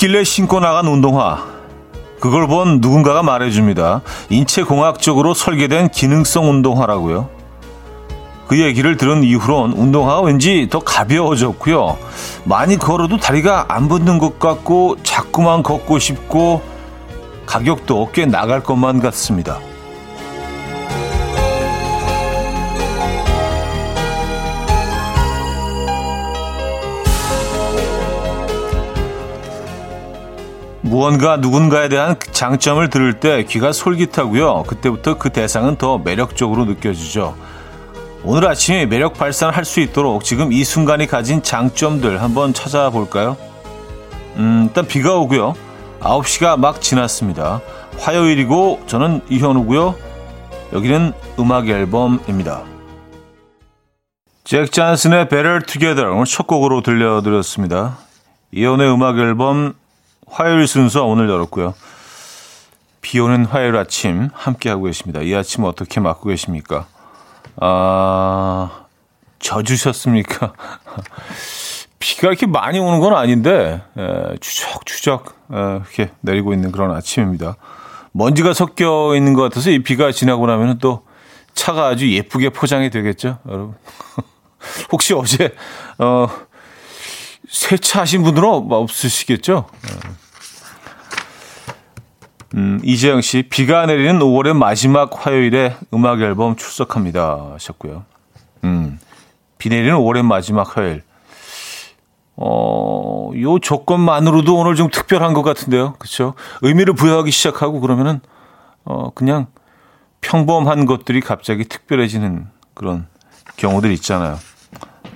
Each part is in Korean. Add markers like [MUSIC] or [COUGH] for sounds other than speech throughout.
있길래 신고 나간 운동화. 그걸 본 누군가가 말해줍니다. 인체공학적으로 설계된 기능성 운동화라고요. 그 얘기를 들은 이후론 운동화가 왠지 더 가벼워졌고요. 많이 걸어도 다리가 안 붙는 것 같고 자꾸만 걷고 싶고 가격도 꽤 나갈 것만 같습니다. 무언가 누군가에 대한 장점을 들을 때 귀가 솔깃하고요. 그때부터 그 대상은 더 매력적으로 느껴지죠. 오늘 아침에 매력 발산을 할 수 있도록 지금 이 순간이 가진 장점들 한번 찾아볼까요? 음, 일단 비가 오고요. 9시가 막 지났습니다. 화요일이고 저는 이현우고요. 여기는 음악 앨범입니다. 잭 잔슨의 Better Together 오늘 첫 곡으로 들려드렸습니다. 이현우의 음악 앨범 화요일 순서 오늘 열었고요. 비 오는 화요일 아침 함께하고 계십니다. 이 아침 어떻게 맞고 계십니까? 아, 져주셨습니까? [LAUGHS] 비가 이렇게 많이 오는 건 아닌데, 에, 추적추적 에, 이렇게 내리고 있는 그런 아침입니다. 먼지가 섞여 있는 것 같아서 이 비가 지나고 나면 또 차가 아주 예쁘게 포장이 되겠죠, 여러분. [LAUGHS] 혹시 어제, 어, 세차하신 분들은 없으시겠죠? 음, 이재영 씨, 비가 내리는 5월의 마지막 화요일에 음악 앨범 출석합니다. 하셨고요. 음, 비 내리는 5월의 마지막 화요일. 어, 요 조건만으로도 오늘 좀 특별한 것 같은데요. 그렇죠? 의미를 부여하기 시작하고 그러면은, 어, 그냥 평범한 것들이 갑자기 특별해지는 그런 경우들 있잖아요.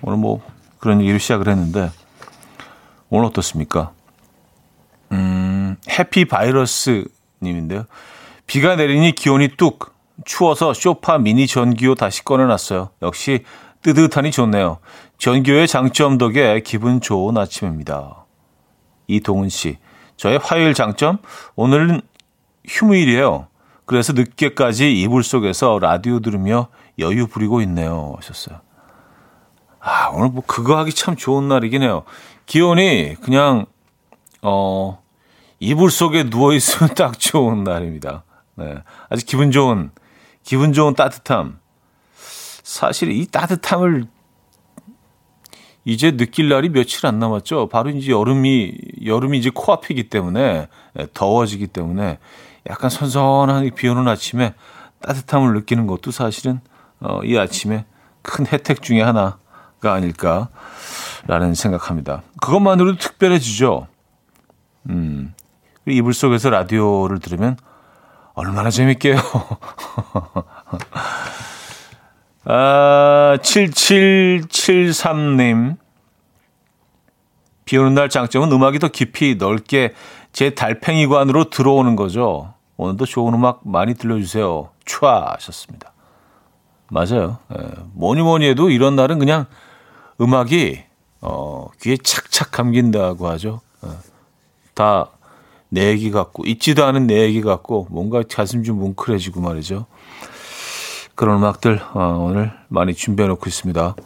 오늘 뭐 그런 얘기로 시작을 했는데, 오늘 어떻습니까? 음, 해피 바이러스 님인데요. 비가 내리니 기온이 뚝 추워서 쇼파 미니 전기요 다시 꺼내놨어요. 역시 뜨뜻하니 좋네요. 전기요의 장점 덕에 기분 좋은 아침입니다. 이동은 씨, 저의 화요일 장점 오늘은 휴무일이에요. 그래서 늦게까지 이불 속에서 라디오 들으며 여유 부리고 있네요. 하셨어요. 아, 오늘 뭐 그거 하기 참 좋은 날이긴 해요. 기온이 그냥 어 이불 속에 누워 있으면 [LAUGHS] 딱 좋은 날입니다. 네. 아주 기분 좋은 기분 좋은 따뜻함. 사실 이 따뜻함을 이제 느낄 날이 며칠 안 남았죠. 바로 이제 여름이 여름이 이제 코앞이기 때문에 네, 더워지기 때문에 약간 선선한 비 오는 아침에 따뜻함을 느끼는 것도 사실은 어, 이 아침에 큰 혜택 중의 하나가 아닐까 라는 생각합니다. 그것만으로도 특별해지죠. 음, 이불 속에서 라디오를 들으면 얼마나 재밌게요. [LAUGHS] 아, 7773님. 비 오는 날 장점은 음악이 더 깊이 넓게 제 달팽이관으로 들어오는 거죠. 오늘도 좋은 음악 많이 들려주세요. 촤 하셨습니다. 맞아요. 예, 뭐니 뭐니 해도 이런 날은 그냥 음악이 어, 귀에 착착 감긴다고 하죠. 예, 다내 얘기 같고 있지도 않은 내 얘기 같고 뭔가 가슴 좀 뭉클해지고 말이죠. 그런 음악들 어, 오늘 많이 준비해 놓고 있습니다.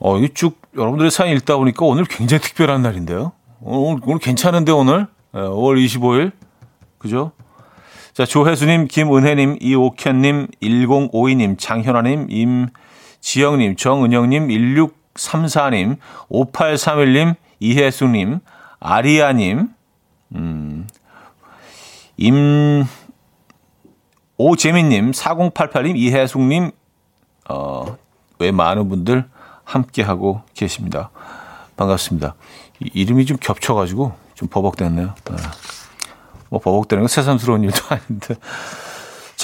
어, 이게 쭉 여러분들의 사연 읽다 보니까 오늘 굉장히 특별한 날인데요. 오늘, 오늘 괜찮은데 오늘 5월 25일 그죠? 자 조혜수님, 김은혜님, 이옥현님, 1052님, 장현아님, 임지영님, 정은영님, 1634님, 5831님, 이혜수님, 아리아님, 음, 임, 오재민님, 4088님, 이혜숙님, 어, 외 많은 분들 함께하고 계십니다. 반갑습니다. 이 름이 좀 겹쳐가지고 좀 버벅댔네요. 네. 뭐 버벅대는 건 새삼스러운 일도 [LAUGHS] 아닌데.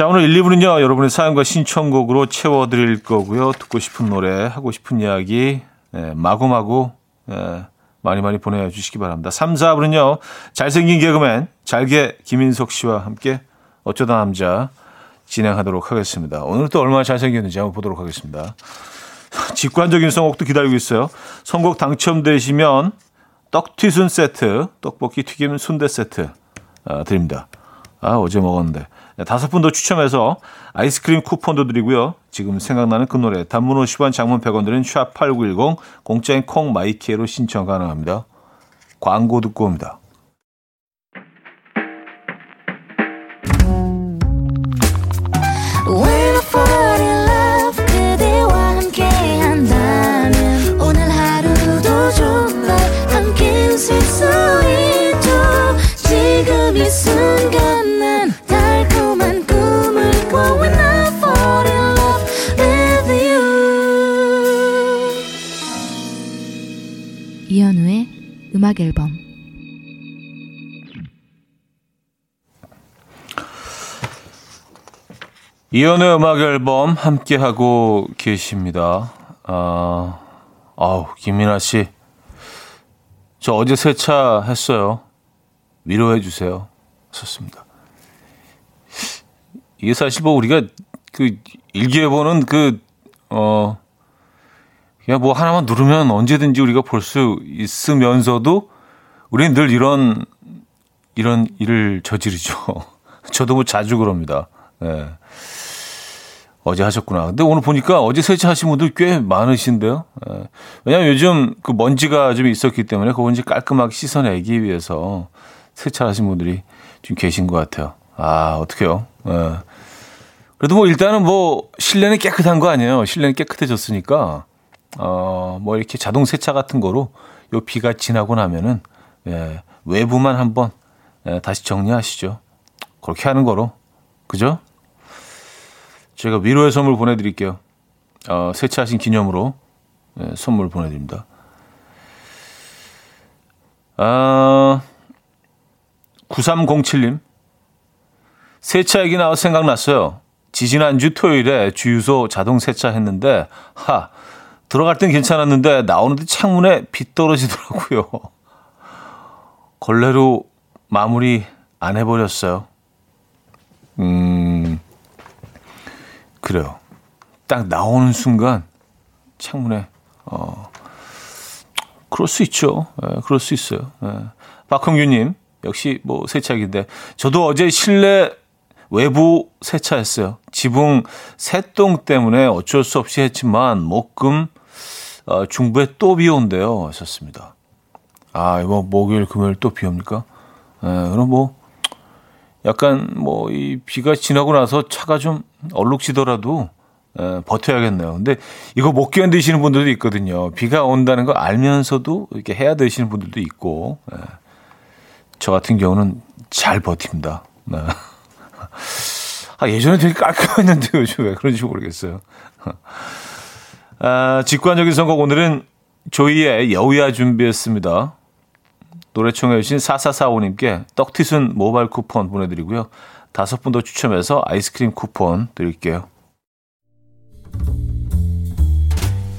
자, 오늘 1, 2부는요, 여러분의 사연과 신청곡으로 채워드릴 거고요. 듣고 싶은 노래, 하고 싶은 이야기, 네, 마구마구, 네, 많이 많이 보내주시기 바랍니다. 3, 4부는요. 잘생긴 개그맨 잘게 김인석 씨와 함께 어쩌다 남자 진행하도록 하겠습니다. 오늘 또 얼마나 잘생겼는지 한번 보도록 하겠습니다. [LAUGHS] 직관적인 선곡도 기다리고 있어요. 선곡 당첨되시면 떡튀순 세트, 떡볶이 튀김 순대 세트 아, 드립니다. 아, 어제 먹었는데. 네, 다섯 분 더 추첨해서 아이스크림 쿠폰도 드리고요. 지금 생각나는 그 노래 단문 50원 장문 100원 드는 샵8910 공짜인 콩 마이키에로 신청 가능합니다. 광고 듣고 옵니다. 음악 앨범 이연의 음악 앨범 함께 하고 계십니다. 아, 아우 김민아 씨, 저 어제 세차 했어요. 위로해 주세요. 썼습니다. 이게 사실 뭐 우리가 그 일기예보는 그 어 그냥 뭐 하나만 누르면 언제든지 우리가 볼 수 있으면서도 우리는 늘 이런 이런 일을 저지르죠. [LAUGHS] 저도 뭐 자주 그럽니다. 네. 어제 하셨구나. 근데 오늘 보니까 어제 세차하신 분들 꽤 많으신데요. 네. 왜냐하면 요즘 그 먼지가 좀 있었기 때문에 그걸 이제 깔끔하게 씻어내기 위해서 세차하신 분들이 좀 계신 것 같아요. 아 어떡해요. 네. 그래도 뭐 일단은 뭐 실내는 깨끗한 거 아니에요. 실내는 깨끗해졌으니까 어, 뭐 이렇게 자동 세차 같은 거로 요 비가 지나고 나면은 예, 외부만 한번 예, 다시 정리하시죠. 그렇게 하는 거로. 그죠? 제가 위로의 선물 보내드릴게요. 어, 세차하신 기념으로 예, 선물 보내드립니다. 아, 9307님. 세차 얘기 나와 생각났어요. 지지난주 토요일에 주유소 자동 세차했는데, 하, 들어갈 땐 괜찮았는데 나오는데 창문에 비 떨어지더라고요. 걸레로 마무리 안 해버렸어요. 음, 그래요. 딱 나오는 순간 창문에, 어, 그럴 수 있죠. 예, 그럴 수 있어요. 예. 박형규님, 역시 뭐 세차기인데, 저도 어제 실내 외부 세차했어요. 지붕 새똥 때문에 어쩔 수 없이 했지만, 목금 어, 중부에 또 비 온대요. 하셨습니다. 아, 이거 목요일, 금요일 또 비 옵니까? 예, 그럼 뭐, 약간 뭐, 이 비가 지나고 나서 차가 좀 얼룩지더라도, 예, 버텨야겠네요. 근데 이거 못 견디시는 분들도 있거든요. 비가 온다는 거 알면서도 이렇게 해야 되시는 분들도 있고, 예. 저 같은 경우는 잘 버팁니다. 네. [LAUGHS] 아, 예전에 되게 깔끔했는데 요즘 왜 그런지 모르겠어요. 아, 직관적인 선곡 오늘은 조이의 여우야 준비했습니다. 노래 청해 주신 4445님께 떡티순 모바일 쿠폰 보내드리고요. 다섯 분 더 추첨해서 아이스크림 쿠폰 드릴게요.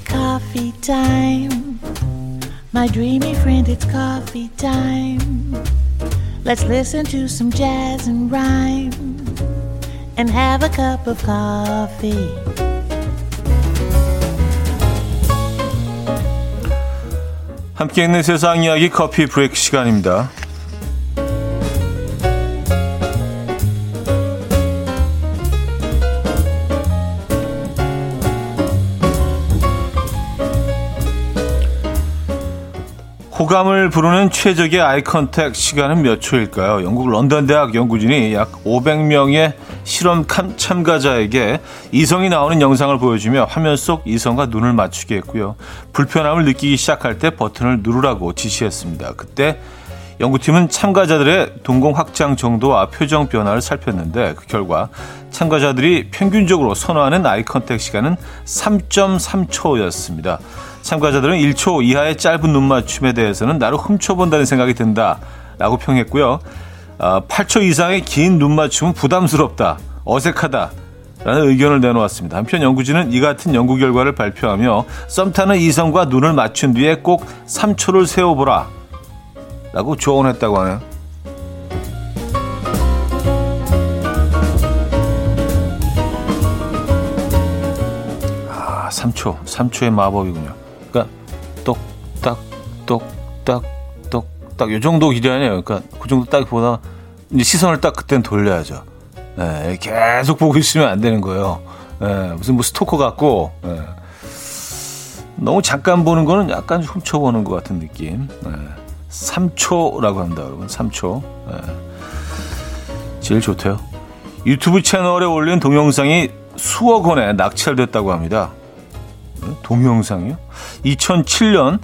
Coffee time. My dreamy friend, it's coffee time. Let's listen to some jazz and rhyme and have a cup of coffee. 함께 있는 세상 이야기 커피 브레이크 시간입니다. 호감을 부르는 최적의 eye contact 시간은 몇 초일까요? 영국 런던 대학 연구진이 약 500명의 실험 참가자에게 이성이 나오는 영상을 보여주며 화면 속 이성과 눈을 맞추게 했고요. 불편함을 느끼기 시작할 때 버튼을 누르라고 지시했습니다. 그때 연구팀은 참가자들의 동공 확장 정도와 표정 변화를 살폈는데 그 결과 참가자들이 평균적으로 선호하는 eye contact 시간은 3.3초였습니다. 참가자들은 1초 이하의 짧은 눈 맞춤에 대해서는 나를 훔쳐본다는 생각이 든다 라고 평했고요. 8초 어, 이상의 긴 눈 맞춤은 부담스럽다, 어색하다 라는 의견을 내놓았습니다. 한편 연구진은 이 같은 연구 결과를 발표하며 썸 타는 이성과 눈을 맞춘 뒤에 꼭 3초를 세워보라 라고 조언했다고 하네요. 아, 3초. 3초의 마법이군요. 그러니까 똑딱 똑딱 똑 딱 요 정도 기대하네요. 그러니까 그 정도 딱 보다 이제 시선을 딱 그때는 돌려야죠. 네, 계속 보고 있으면 안 되는 거예요. 네, 무슨 뭐 스토커 같고 네. 너무 잠깐 보는 거는 약간 훔쳐보는 것 같은 느낌. 네. 3초라고 합니다, 여러분. 3초. 네. 제일 좋대요. 유튜브 채널에 올린 동영상이 수억 원에 낙찰됐다고 합니다. 동영상이요? 2007년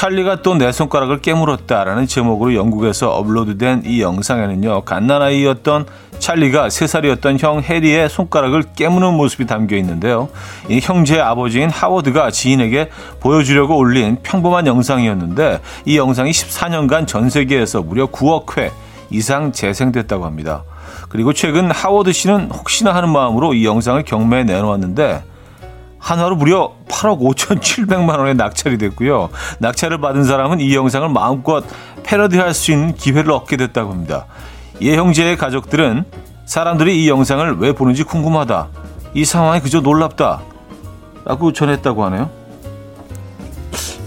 찰리가 또 내 손가락을 깨물었다라는 제목으로 영국에서 업로드된 이 영상에는요, 갓난아이였던 찰리가 3살이었던 형 해리의 손가락을 깨무는 모습이 담겨 있는데요. 이 형제의 아버지인 하워드가 지인에게 보여주려고 올린 평범한 영상이었는데, 이 영상이 14년간 전 세계에서 무려 9억 회 이상 재생됐다고 합니다. 그리고 최근 하워드 씨는 혹시나 하는 마음으로 이 영상을 경매에 내놓았는데, 한화로 무려 8억 5천7백만 원에 낙찰이 됐고요. 낙찰을 받은 사람은 이 영상을 마음껏 패러디할 수 있는 기회를 얻게 됐다고 합니다. 예 형제의 가족들은 사람들이 이 영상을 왜 보는지 궁금하다. 이 상황이 그저 놀랍다. 라고 전했다고 하네요.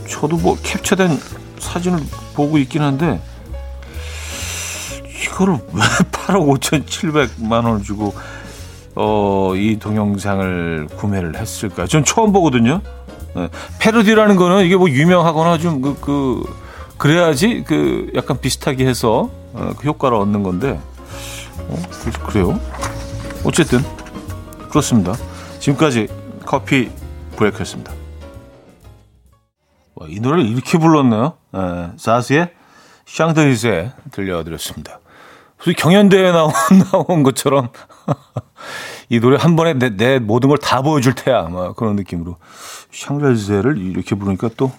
저도 뭐 캡처된 사진을 보고 있긴 한데 이거를 왜 8억 5천7백만 원을 주고 어, 이 동영상을 구매를 했을까? 전 처음 보거든요. 네. 패러디라는 거는 이게 뭐 유명하거나 좀 그, 그, 그래야지 그 약간 비슷하게 해서 어, 그 효과를 얻는 건데, 어, 그래요? 어쨌든, 그렇습니다. 지금까지 커피 브레이크였습니다. 와, 이 노래를 이렇게 불렀나요? 네, 자스의 샹드리제 들려드렸습니다. 무슨 경연대회 나온, [LAUGHS] 나온 것처럼 이 노래 한 번에 내, 내 모든 걸 다 보여줄 테야. 막 그런 느낌으로. 샹젤제를 이렇게 부르니까 또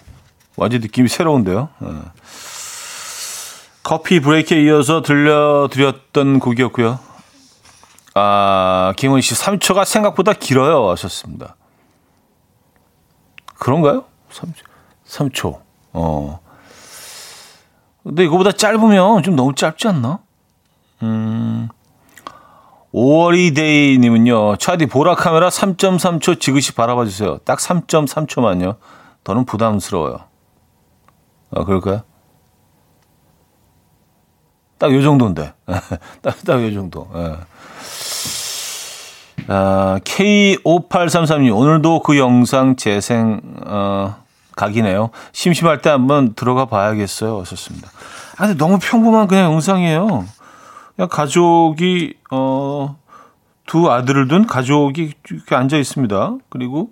완전 느낌이 새로운데요. 네. 커피 브레이크에 이어서 들려드렸던 곡이었고요. 아, 김은 씨 3초가 생각보다 길어요. 하셨습니다. 그런가요? 3초. 3초. 어. 근데 이거보다 짧으면 좀 너무 짧지 않나? 음. 5월이데이님은요, 차디 보라 카메라 3.3초 지그시 바라봐 주세요. 딱 3.3초만요. 더는 부담스러워요. 아, 그럴까요? 딱 요 정도인데. [LAUGHS] 딱, 딱 요 정도. 예. 아, K5833님, 오늘도 그 영상 재생, 어, 각이네요. 심심할 때 한번 들어가 봐야겠어요. 하셨습니다. 아, 근데 너무 평범한 그냥 영상이에요. 그냥 가족이 어, 두 아들을 둔 가족이 이렇게 앉아 있습니다. 그리고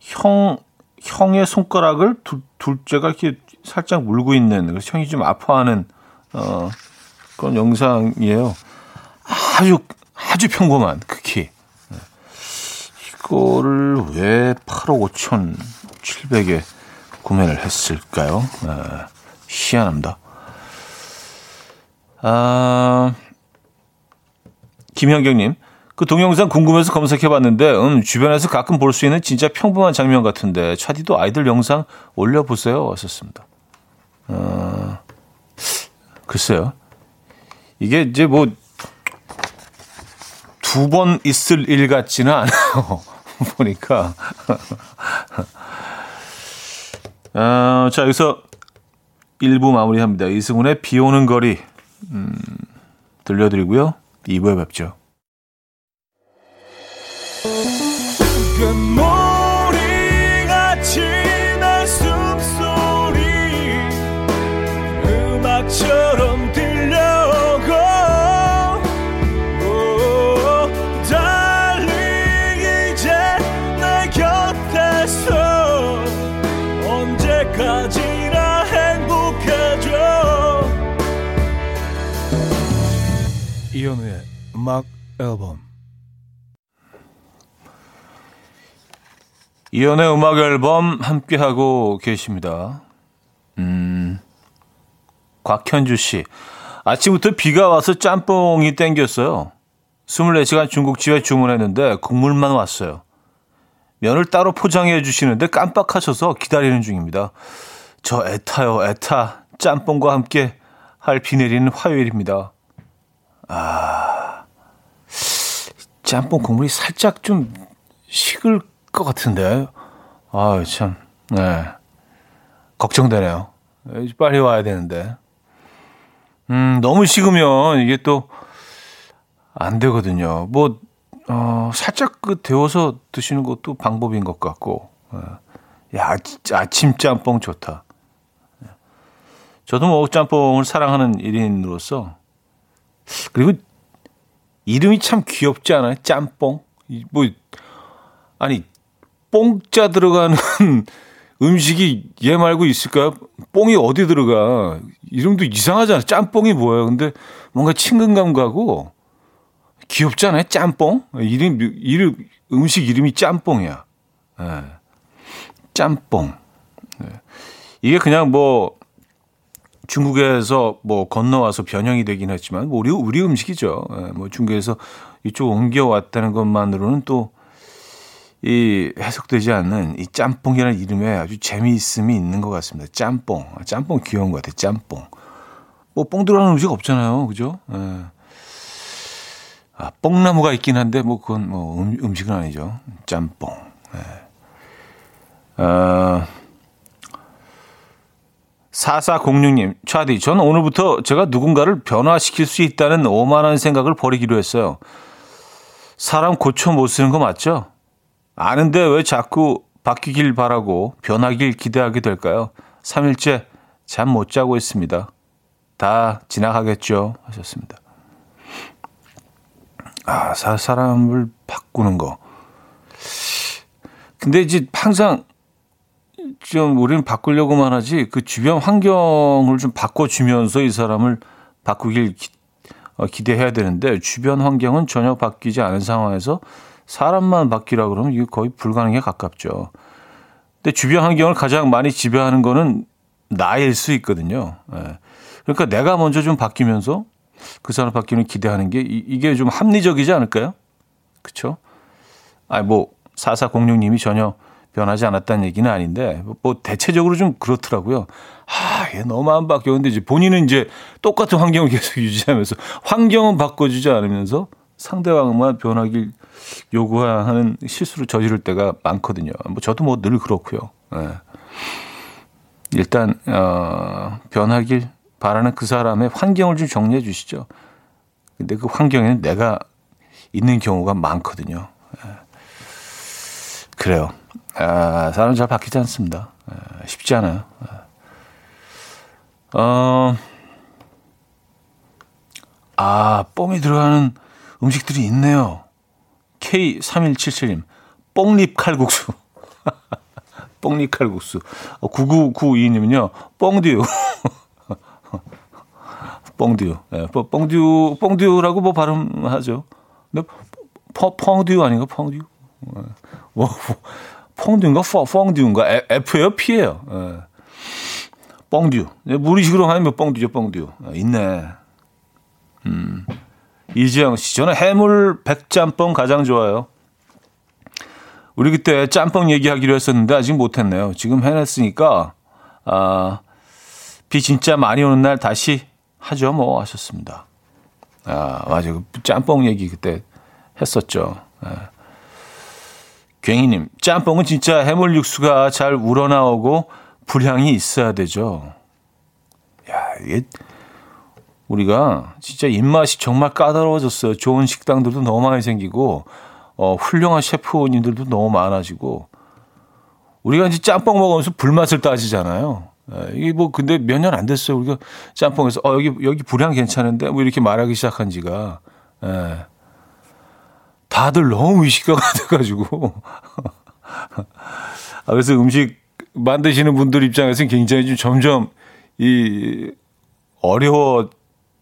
형 형의 손가락을 두, 둘째가 이렇게 살짝 물고 있는 그래서 형이 좀 아파하는 어, 그런 영상이에요. 아주 아주 평범한 극히 이거를 왜 8억 5천 7백에 구매를 했을까요? 네, 희한합니다. 아, 김현경님, 그 동영상 궁금해서 검색해봤는데, 음, 주변에서 가끔 볼 수 있는 진짜 평범한 장면 같은데, 차디도 아이들 영상 올려보세요. 왔었습니다. 어, 글쎄요. 이게 이제 뭐, 두 번 있을 일 같지는 않아요. [LAUGHS] 보니까. [LAUGHS] 어, 자, 여기서 1부 마무리합니다. 이승훈의 비 오는 거리, 음, 들려드리고요. 2부에 뵙죠. 음악 앨범 이연의 음악 앨범 함께 하고 계십니다. 음, 곽현주 씨. 아침부터 비가 와서 짬뽕이 땡겼어요. 24시간 중국집에 주문했는데 국물만 왔어요. 면을 따로 포장해 주시는데 깜빡하셔서 기다리는 중입니다. 저 애타요, 애타. 짬뽕과 함께 할 비 내리는 화요일입니다. 아, 짬뽕 국물이 살짝 좀 식을 것 같은데. 아, 참, 네. 걱정되네요. 빨리 와야 되는데. 음, 너무 식으면 이게 또 안 되거든요. 뭐, 어, 살짝 그 데워서 드시는 것도 방법인 것 같고. 예. 야, 아침 짬뽕 좋다. 저도 뭐 짬뽕을 사랑하는 1인으로서 그리고 이름이 참 귀엽지 않아요? 짬뽕. 뭐 아니 뽕자 들어가는 [LAUGHS] 음식이 얘 말고 있을까요? 뽕이 어디 들어가? 이름도 이상하잖아. 짬뽕이 뭐예요? 근데 뭔가 친근감 가고 귀엽잖아요. 짬뽕. 이름 이름 음식 이름이 짬뽕이야. 네. 짬뽕. 네. 이게 그냥 뭐 중국에서 뭐 건너와서 변형이 되긴 했지만 뭐 우리 우리 음식이죠. 네. 뭐 중국에서 이쪽 옮겨왔다는 것만으로는 또 이 해석되지 않는 이 짬뽕이라는 이름에 아주 재미있음이 있는 것 같습니다. 짬뽕. 짬뽕 귀여운 것 같아요. 짬뽕. 뭐 뽕 들어가는 음식 없잖아요. 그죠? 예. 아, 뽕나무가 있긴 한데 뭐 그건 뭐 음, 음식은 아니죠. 짬뽕. 예. 어, 4406님, 차디, 저는 오늘부터 제가 누군가를 변화시킬 수 있다는 오만한 생각을 버리기로 했어요. 사람 고쳐 못 쓰는 거 맞죠? 아는데 왜 자꾸 바뀌길 바라고 변하길 기대하게 될까요? 3일째 잠 못 자고 있습니다. 다 지나가겠죠. 하셨습니다. 아, 사, 사람을 바꾸는 거. 근데 이제 항상 좀 우리는 바꾸려고만 하지 그 주변 환경을 좀 바꿔주면서 이 사람을 바꾸길 기, 어, 기대해야 되는데 주변 환경은 전혀 바뀌지 않은 상황에서 사람만 바뀌라 그러면 이게 거의 불가능에 가깝죠. 근데 주변 환경을 가장 많이 지배하는 거는 나일 수 있거든요. 예. 그러니까 내가 먼저 좀 바뀌면서 그 사람 바뀌는 기대하는 게 이, 게좀 합리적이지 않을까요? 그렇죠? 아니 뭐 사사공룡님이 전혀 변하지 않았다는 얘기는 아닌데 뭐 대체적으로 좀 그렇더라고요. 아, 얘 너무 안 바뀌었는데 이제 본인은 이제 똑같은 환경을 계속 [LAUGHS] 유지하면서 환경은 바꿔주지 않으면서 상대방만 변하길 요구하는 실수를 저지를 때가 많거든요. 뭐 저도 뭐 늘 그렇고요. 예. 일단 어, 변하길 바라는 그 사람의 환경을 좀 정리해 주시죠. 근데 그 환경에는 내가 있는 경우가 많거든요. 예. 그래요. 아, 사람 잘 바뀌지 않습니다. 예, 쉽지 않아요. 예. 어, 아, 뽕이 들어가는 음식들이 있네요. K3177님, 뽕잎 칼국수. [LAUGHS] 뽕잎 칼국수. 9992님은요, 뽕듀. [LAUGHS] 뽕듀. 예, 뽕듀, 뽕듀라고 뭐 발음하죠. 근데 펑듀 아닌가, 펑듀? 예. 뭐, 펑듀인가, 펑듀인가? F예요, P예요. 예. 뽕듀. 무리식으로 하면 뽕듀죠, 뽕듀. 아, 있네. 음. 이지영 씨, 저는 해물 백짬뽕 가장 좋아요. 우리 그때 짬뽕 얘기하기로 했었는데 아직 못했네요. 지금 해냈으니까 아, 비 진짜 많이 오는 날 다시 하죠. 뭐 하셨습니다. 아 맞아요. 그 짬뽕 얘기 그때 했었죠. 아. 괭이님, 짬뽕은 진짜 해물 육수가 잘 우러나오고 불향이 있어야 되죠. 야 이게 우리가 진짜 입맛이 정말 까다로워졌어요. 좋은 식당들도 너무 많이 생기고, 어, 훌륭한 셰프님들도 너무 많아지고, 우리가 이제 짬뽕 먹으면서 불맛을 따지잖아요. 예, 이게 뭐, 근데 몇 년 안 됐어요. 우리가 짬뽕에서, 어, 여기, 여기 불향 괜찮은데? 뭐 이렇게 말하기 시작한 지가, 예. 다들 너무 의식화가 [LAUGHS] 돼가지고. 아, 그래서 음식 만드시는 분들 입장에서는 굉장히 좀 점점 이 어려워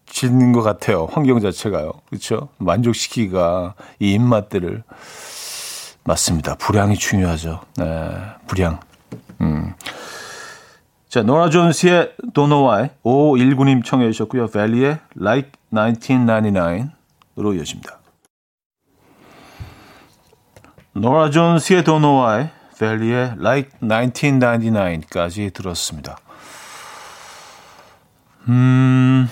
짓는 것 같아요. 환경 자체가요. 그렇죠? 만족시키기가 이 입맛들을 맞습니다. 불량이 중요하죠. 네, 불량. 음. 자, 노라 존스의 Don't Know Why 519님 청해 주셨고요. 벨리의 Like 1999으로 이어집니다. 노라 존스의 Why, 벨리의 Like 1999까지 들었습니다. 음...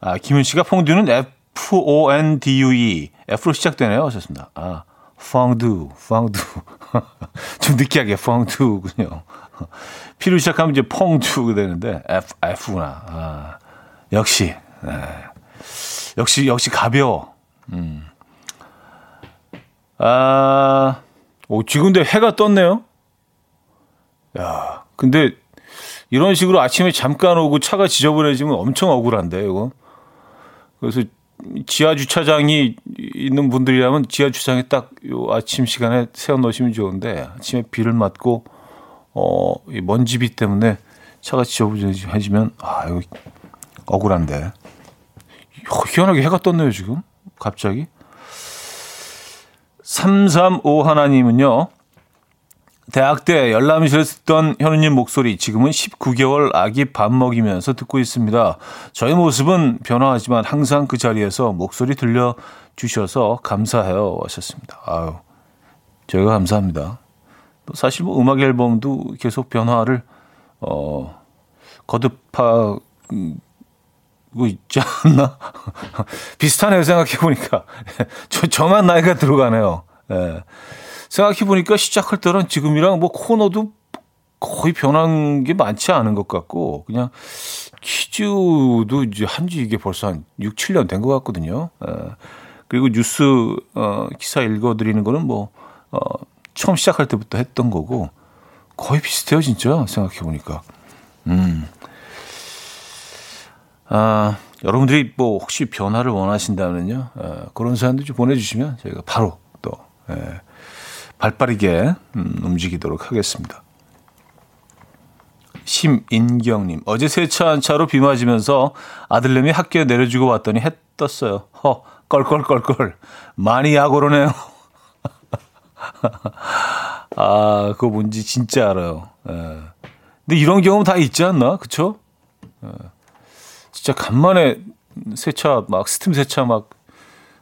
아, 김윤 씨가 퐁듀는 F-O-N-D-U-E. F로 시작되네요. 하셨습니다. 아, 펑두, 펑두. [LAUGHS] 좀 느끼하게 펑두군요. P로 시작하면 이제 펑두가 되는데 F, F구나. 아, 역시, 네. 역시, 역시 가벼워. 음. 아, 오, 지금 근데 해가 떴네요. 야, 근데 이런 식으로 아침에 잠깐 오고 차가 지저분해지면 엄청 억울한데, 이거. 그래서 지하 주차장이 있는 분들이라면 지하 주차장에 딱 요 아침 시간에 세워 놓으시면 좋은데 아침에 비를 맞고 어, 이 먼지비 때문에 차가 지저분해지면 아, 이거 억울한데. 희한하게 해가 떴네요, 지금. 갑자기. 335 하나님은요. 대학 때 열람실에 듣던 현우님 목소리 지금은 19개월 아기 밥 먹이면서 듣고 있습니다. 저희 모습은 변화하지만 항상 그 자리에서 목소리 들려 주셔서 감사해요 하셨습니다. 아유 저희가 감사합니다. 사실 뭐 음악 앨범도 계속 변화를 어 거듭하고 있지 않나? [LAUGHS] 비슷하네요 생각해 보니까 [LAUGHS] 저 저만 나이가 들어가네요. 예. 생각해 보니까 시작할 때랑 지금이랑 뭐 코너도 거의 변한 게 많지 않은 것 같고 그냥 퀴즈도 이제 한지 이게 벌써 한 6, 7년 된 것 같거든요. 에, 그리고 뉴스 어, 기사 읽어드리는 거는 뭐 어, 처음 시작할 때부터 했던 거고 거의 비슷해요, 진짜 생각해 보니까. 음. 아, 여러분들이 뭐 혹시 변화를 원하신다면요, 에, 그런 사연들 좀 보내주시면 저희가 바로 또 에, 발빠르게 음, 움직이도록 하겠습니다. 심인경님, 어제 세차 한 차로 비 맞으면서 아들내미 학교에 내려주고 왔더니 해 떴어요. 허, 껄껄껄껄. 많이 약오르네요. [LAUGHS] 아, 그거 뭔지 진짜 알아요. 예. 근데 이런 경험 다 있지 않나? 그쵸? 예. 진짜 간만에 세차, 막 스팀 세차 막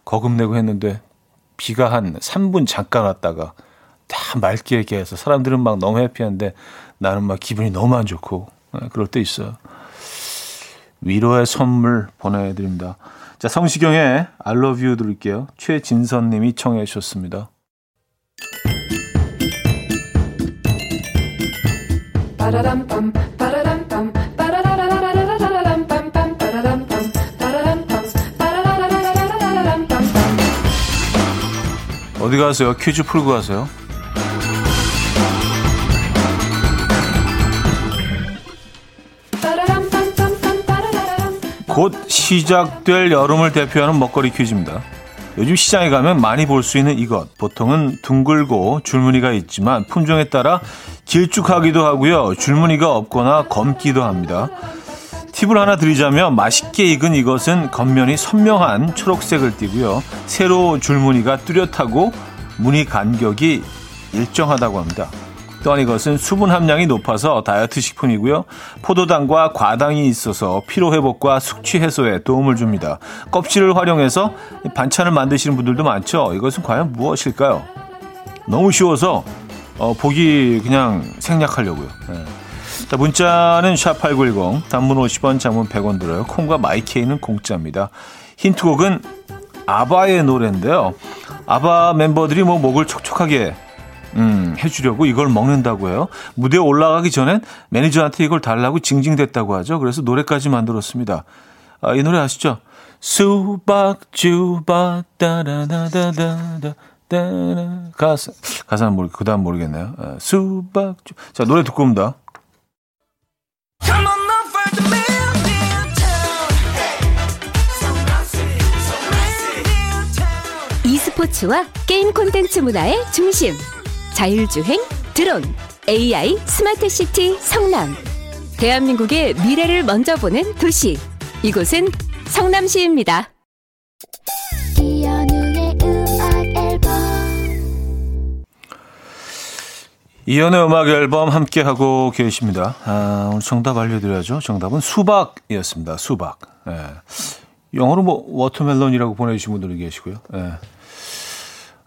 거금내고 했는데 비가 한 3분 잠깐 왔다가 다 맑게 얘기 해서 사람들은 막 너무 해피한데 나는 막 기분이 너무 안 좋고 네, 그럴 때 있어요. 위로의 선물 보내드립니다. 자, 성시경의 I love you 들을게요. 최진선 님이 청해 주셨습니다. 어디 가세요? 퀴즈 풀고 가세요. 곧 시작될 여름을 대표하는 먹거리 퀴즈입니다. 요즘 시장에 가면 많이 볼 수 있는 이것. 보통은 둥글고 줄무늬가 있지만 품종에 따라 길쭉하기도 하고요. 줄무늬가 없거나 검기도 합니다. 팁을 하나 드리자면 맛있게 익은 이것은 겉면이 선명한 초록색을 띠고요. 세로 줄무늬가 뚜렷하고 무늬 간격이 일정하다고 합니다. 또한 이것은 수분 함량이 높아서 다이어트 식품이고요. 포도당과 과당이 있어서 피로 회복과 숙취 해소에 도움을 줍니다. 껍질을 활용해서 반찬을 만드시는 분들도 많죠. 이것은 과연 무엇일까요? 너무 쉬워서 어, 보기 그냥 생략하려고요. 네. 자, 문자는 샵8910, 단문 50원, 장문 100원 들어요. 콩과 마이케이는 공짜입니다. 힌트곡은 아바의 노래인데요. 아바 멤버들이 뭐 목을 촉촉하게 음, 해주려고 이걸 먹는다고 해요. 무대에 올라가기 전엔 매니저한테 이걸 달라고 징징댔다고 하죠. 그래서 노래까지 만들었습니다. 아, 이 노래 아시죠? 수박 주박 따라다다다다 따라 가사 가사는 모르 그다음 모르겠네요. 아, 수박 주. 자 노래 듣고 옵니다. E스포츠와 게임 콘텐츠 문화의 중심. 자율주행, 드론, AI, 스마트 시티 성남. 대한민국의 미래를 먼저 보는 도시. 이곳은 성남시입니다. 이연의 음악 앨범 함께 하고 계십니다. 아, 오늘 정답 알려드려야죠. 정답은 수박이었습니다. 수박. 예. 영어로 뭐 watermelon이라고 보내주신 분들이 계시고요. 예.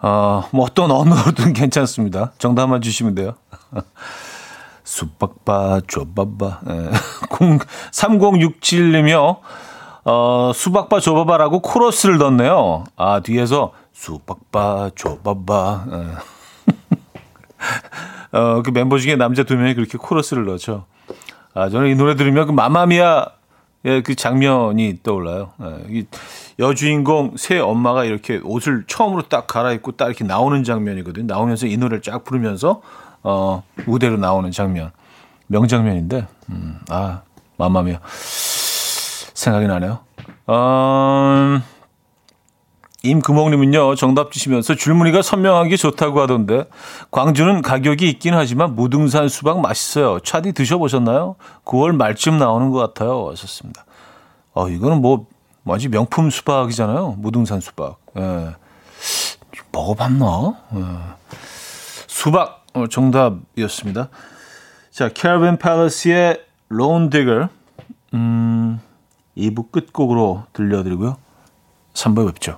어, 뭐 어떤 언어로든 [LAUGHS] 괜찮습니다. 정답만 주시면 돼요. [LAUGHS] 수박바, 조바바. 예. [LAUGHS] 3067님이요. 어, 수박바, 조바바라고 코러스를 넣네요. 아, 뒤에서 수박바, 조바바. 예. [LAUGHS] 어, 그 멤버 중에 남자 두 명이 그렇게 코러스를 넣죠. 아, 저는 이 노래 들으면 그 마마미아 예, 그 장면이 떠올라요. 예, 여주인공 새 엄마가 이렇게 옷을 처음으로 딱 갈아입고 딱 이렇게 나오는 장면이거든요. 나오면서 이 노래를 쫙 부르면서 어, 무대로 나오는 장면. 명장면인데, 음, 아, 맘마미야. 생각이 나네요. 음, 임금옥님은요, 정답 주시면서 줄무늬가 선명한 게 좋다고 하던데, 광주는 가격이 있긴 하지만 무등산 수박 맛있어요. 차디 드셔보셨나요? 9월 말쯤 나오는 것 같아요. 하셨습니다. 어, 이거는 뭐, 뭐지, 명품 수박이잖아요. 무등산 수박. 예. 먹어봤나? 예. 수박, 어, 정답이었습니다. 자, 캐러밴 팔러스의 론 디거, 음, 2부 끝곡으로 들려드리고요. 3부에 뵙죠.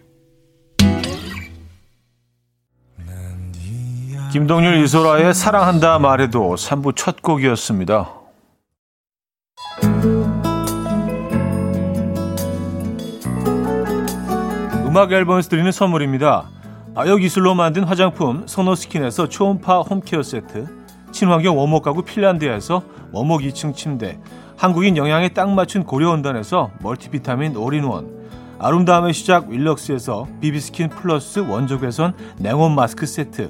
김동률 이소라의 사랑한다 말해도 3부 첫 곡이었습니다. 음악 앨범에서 드리는 선물입니다. 아역 기술로 만든 화장품 소노스킨에서 초음파 home care 세트 친환경 원목 가구 핀란드에서 원목 2층 침대 한국인 영양에 딱 맞춘 고려원단에서 멀티비타민 올인원 아름다움의 시작 윌럭스에서 비비스킨 플러스 원적외선 냉온 마스크 세트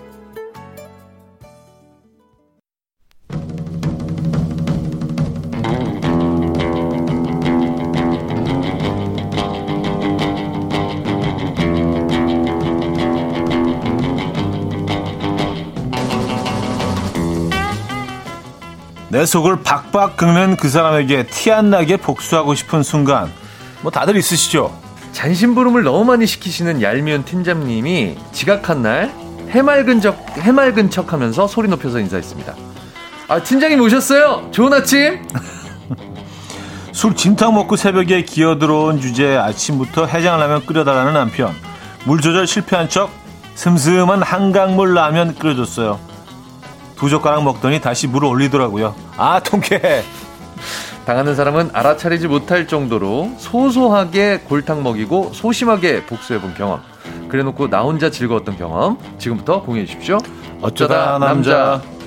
내 속을 박박 긁는 그 사람에게 티 안 나게 복수하고 싶은 순간 뭐 다들 있으시죠? 잔심부름을 너무 많이 시키시는 얄미운 팀장님이 지각한 날 해맑은 척 해맑은 척하면서 소리 높여서 인사했습니다. 아 팀장님 오셨어요? 좋은 아침. [LAUGHS] 술 진탕 먹고 새벽에 기어 들어온 주제에 아침부터 해장라면 끓여달라는 남편. 물 조절 실패한 척 슴슴한 한강물 라면 끓여줬어요. 두 젓가락 먹더니 다시 물을 올리더라고요. 아, 통쾌해. 당하는 사람은 알아차리지 못할 정도로 소소하게 골탕 먹이고 소심하게 복수해본 경험. 그래 놓고 나 혼자 즐거웠던 경험. 지금부터 공유해 주십시오. 어쩌다, 어쩌다 남자. 남자.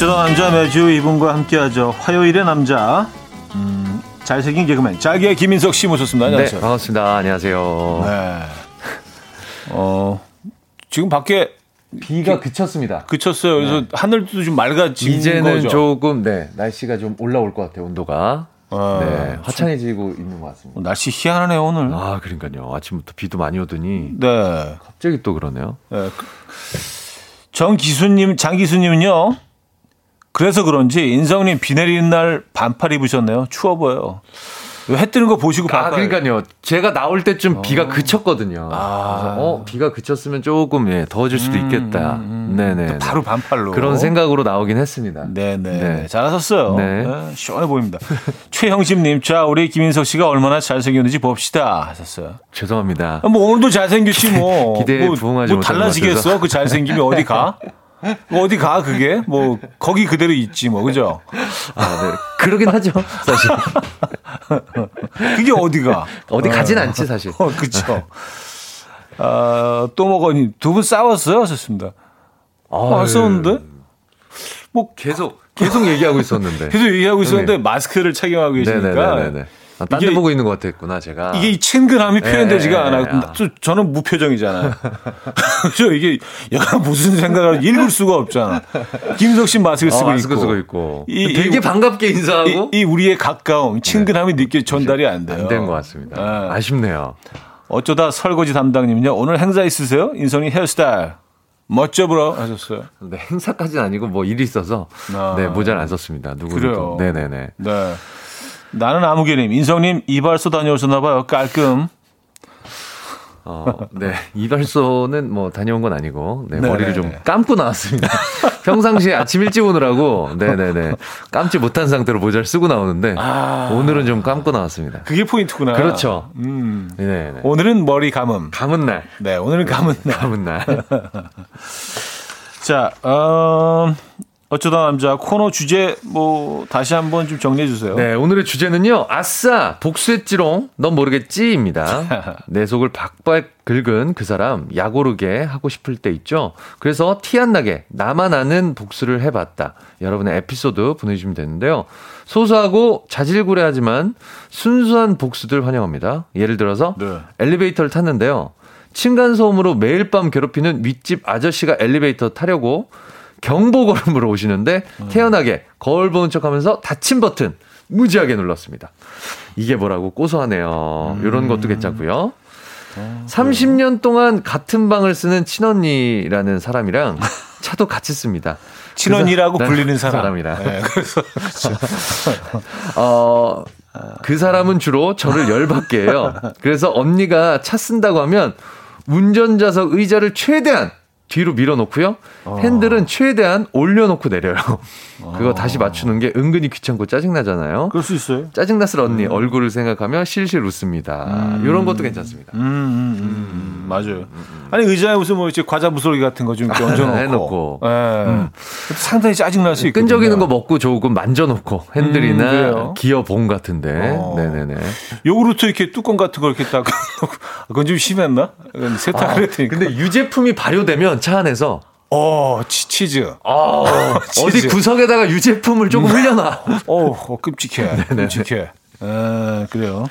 어쩌다 남자 매주 이분과 함께하죠. 화요일의 남자. 음, 잘생긴 개그맨 짤기의 김인석 씨 모셨습니다. 네, 안녕하세요. 네, 반갑습니다. 안녕하세요. 네. 어, 지금 밖에 비가 그쳤습니다. 그쳤어요. 그래서 네. 하늘도 좀 맑아진 이제는 거죠. 조금 네 날씨가 좀 올라올 것 같아요. 온도가. 아, 네, 화창해지고 있는 것 같습니다. 어, 날씨 희한하네요 오늘. 아, 그러니까요. 아침부터 비도 많이 오더니. 네. 갑자기 또 그러네요. 네. 정기수님, 장기수님은요. 그래서 그런지 인성님 비 내리는 날 반팔 입으셨네요. 추워 보여요. 해 뜨는 거 보시고 아, 그러니까요. 제가 나올 때쯤 어. 비가 그쳤거든요. 아. 어, 비가 그쳤으면 조금 예, 더워질 수도 음, 있겠다. 음, 음. 네네. 바로 반팔로. 그런 생각으로 나오긴 했습니다. 네네. 네. 잘하셨어요. 네. 네. 시원해 보입니다. [LAUGHS] 최형심님, 자, 우리 김인석 씨가 얼마나 잘생겼는지 봅시다. 하셨어요. 죄송합니다. 아, 뭐 오늘도 잘생겼지 뭐. 기대에 뭐, 부응하지 뭐 달라지겠어? 그 잘생김이 어디 가? [LAUGHS] 어디 가 그게 뭐 거기 그대로 있지 뭐 그죠? 아, 네. 그러긴 하죠 사실. 그게 어디가? 어디 가진 어. 않지 사실. 어, 그렇죠. 아, 또 먹었니? 두 분 싸웠어요? 하셨습니다. 아, 싸웠는데? 뭐 계속 계속 얘기하고 있었는데. 계속 얘기하고 있었는데 네. 마스크를 착용하고 계시니까. 네네네네. 아, 딴데 보고 있는 것 같았구나, 제가. 이게 친근함이 네, 표현되지가 않아. 아. 저는 무표정이잖아요. [LAUGHS] 그죠? 이게 약간 무슨 생각을 읽을 수가 없잖아. 김석 씨 마스크 쓰고 어, 마스크 있고. 쓰고 있고. 이, 되게 이, 반갑게 인사하고. 이, 이, 우리의 가까움, 친근함이 네. 느껴 전달이 안 돼요. 안 된 것 같습니다. 네. 아쉽네요. 어쩌다 설거지 담당님은요. 오늘 행사 있으세요? 인성이 헤어스타일. 멋져 보러 하셨어요. 네, 행사까지는 아니고 뭐 일이 있어서 아. 네, 모자를 안 썼습니다. 누구도. 네네네. 네. 나는 아무개님, 인성님 이발소 다녀오셨나 봐요. 깔끔. 어, 네. 이발소는 뭐 다녀온 건 아니고, 네, 머리를 좀 감고 나왔습니다. [LAUGHS] 평상시에 아침 일찍 오느라고, 네네네. 감지 못한 상태로 모자를 쓰고 나오는데, 아. 오늘은 좀 감고 나왔습니다. 그게 포인트구나. 그렇죠. 음. 네 오늘은 머리 감음. 감은 날. 네, 오늘은 감은 날. 감은 날. [LAUGHS] 자, 어, 어쩌다 남자 코너 주제 뭐 다시 한번 좀 정리해 주세요. 네, 오늘의 주제는요. 아싸 복수했지롱 넌 모르겠지입니다. [LAUGHS] 내 속을 박박 긁은 그 사람 야고르게 하고 싶을 때 있죠. 그래서 티 안 나게 나만 아는 복수를 해 봤다. 여러분의 에피소드 보내 주시면 되는데요. 소소하고 자질구레하지만 순수한 복수들 환영합니다. 예를 들어서 네. 엘리베이터를 탔는데요. 층간 소음으로 매일 밤 괴롭히는 윗집 아저씨가 엘리베이터 타려고 경보 걸음으로 오시는데 태연하게 거울 보는 척 하면서 닫힌 버튼 무지하게 눌렀습니다. 이게 뭐라고 고소하네요. 음. 이런 것도 괜찮고요. 30년 동안 같은 방을 쓰는 친언니라는 사람이랑 [LAUGHS] 차도 같이 씁니다. 친언니라고 그 불리는 사람. 사람이랑. 네, 그래서 [LAUGHS] 어, 그 사람은 주로 저를 열받게 해요. 그래서 언니가 차 쓴다고 하면 운전자석 의자를 최대한 뒤로 밀어놓고요. 어. 핸들은 최대한 올려놓고 내려요. 그거 어. 다시 맞추는 게 은근히 귀찮고 짜증나잖아요. 그럴 수 있어요. 짜증났을 언니 음. 얼굴을 생각하며 실실 웃습니다. 음. 이런 것도 괜찮습니다. 음, 음, 음, 음. 맞아요. 아니 의자에 무슨 뭐 이제 과자 무소리 같은 거 좀 [LAUGHS] 얹어놓고 해놓고 네. 상당히 짜증날 수 있고 끈적이는 거 먹고 조금 만져놓고 핸들이나 기어 봉 같은데. 어. 네네네. 요구르트 이렇게 뚜껑 같은 거 이렇게 딱 [LAUGHS] 그건 좀 심했나? 세탁을 아, 했더니. 근데 유제품이 발효되면 차 안에서 어, 치, 즈 어, 어디 구석에다가 유제품을 조금 흘려놔. 어, 어 끔찍해. [LAUGHS] 끔찍해. 에, 그래요.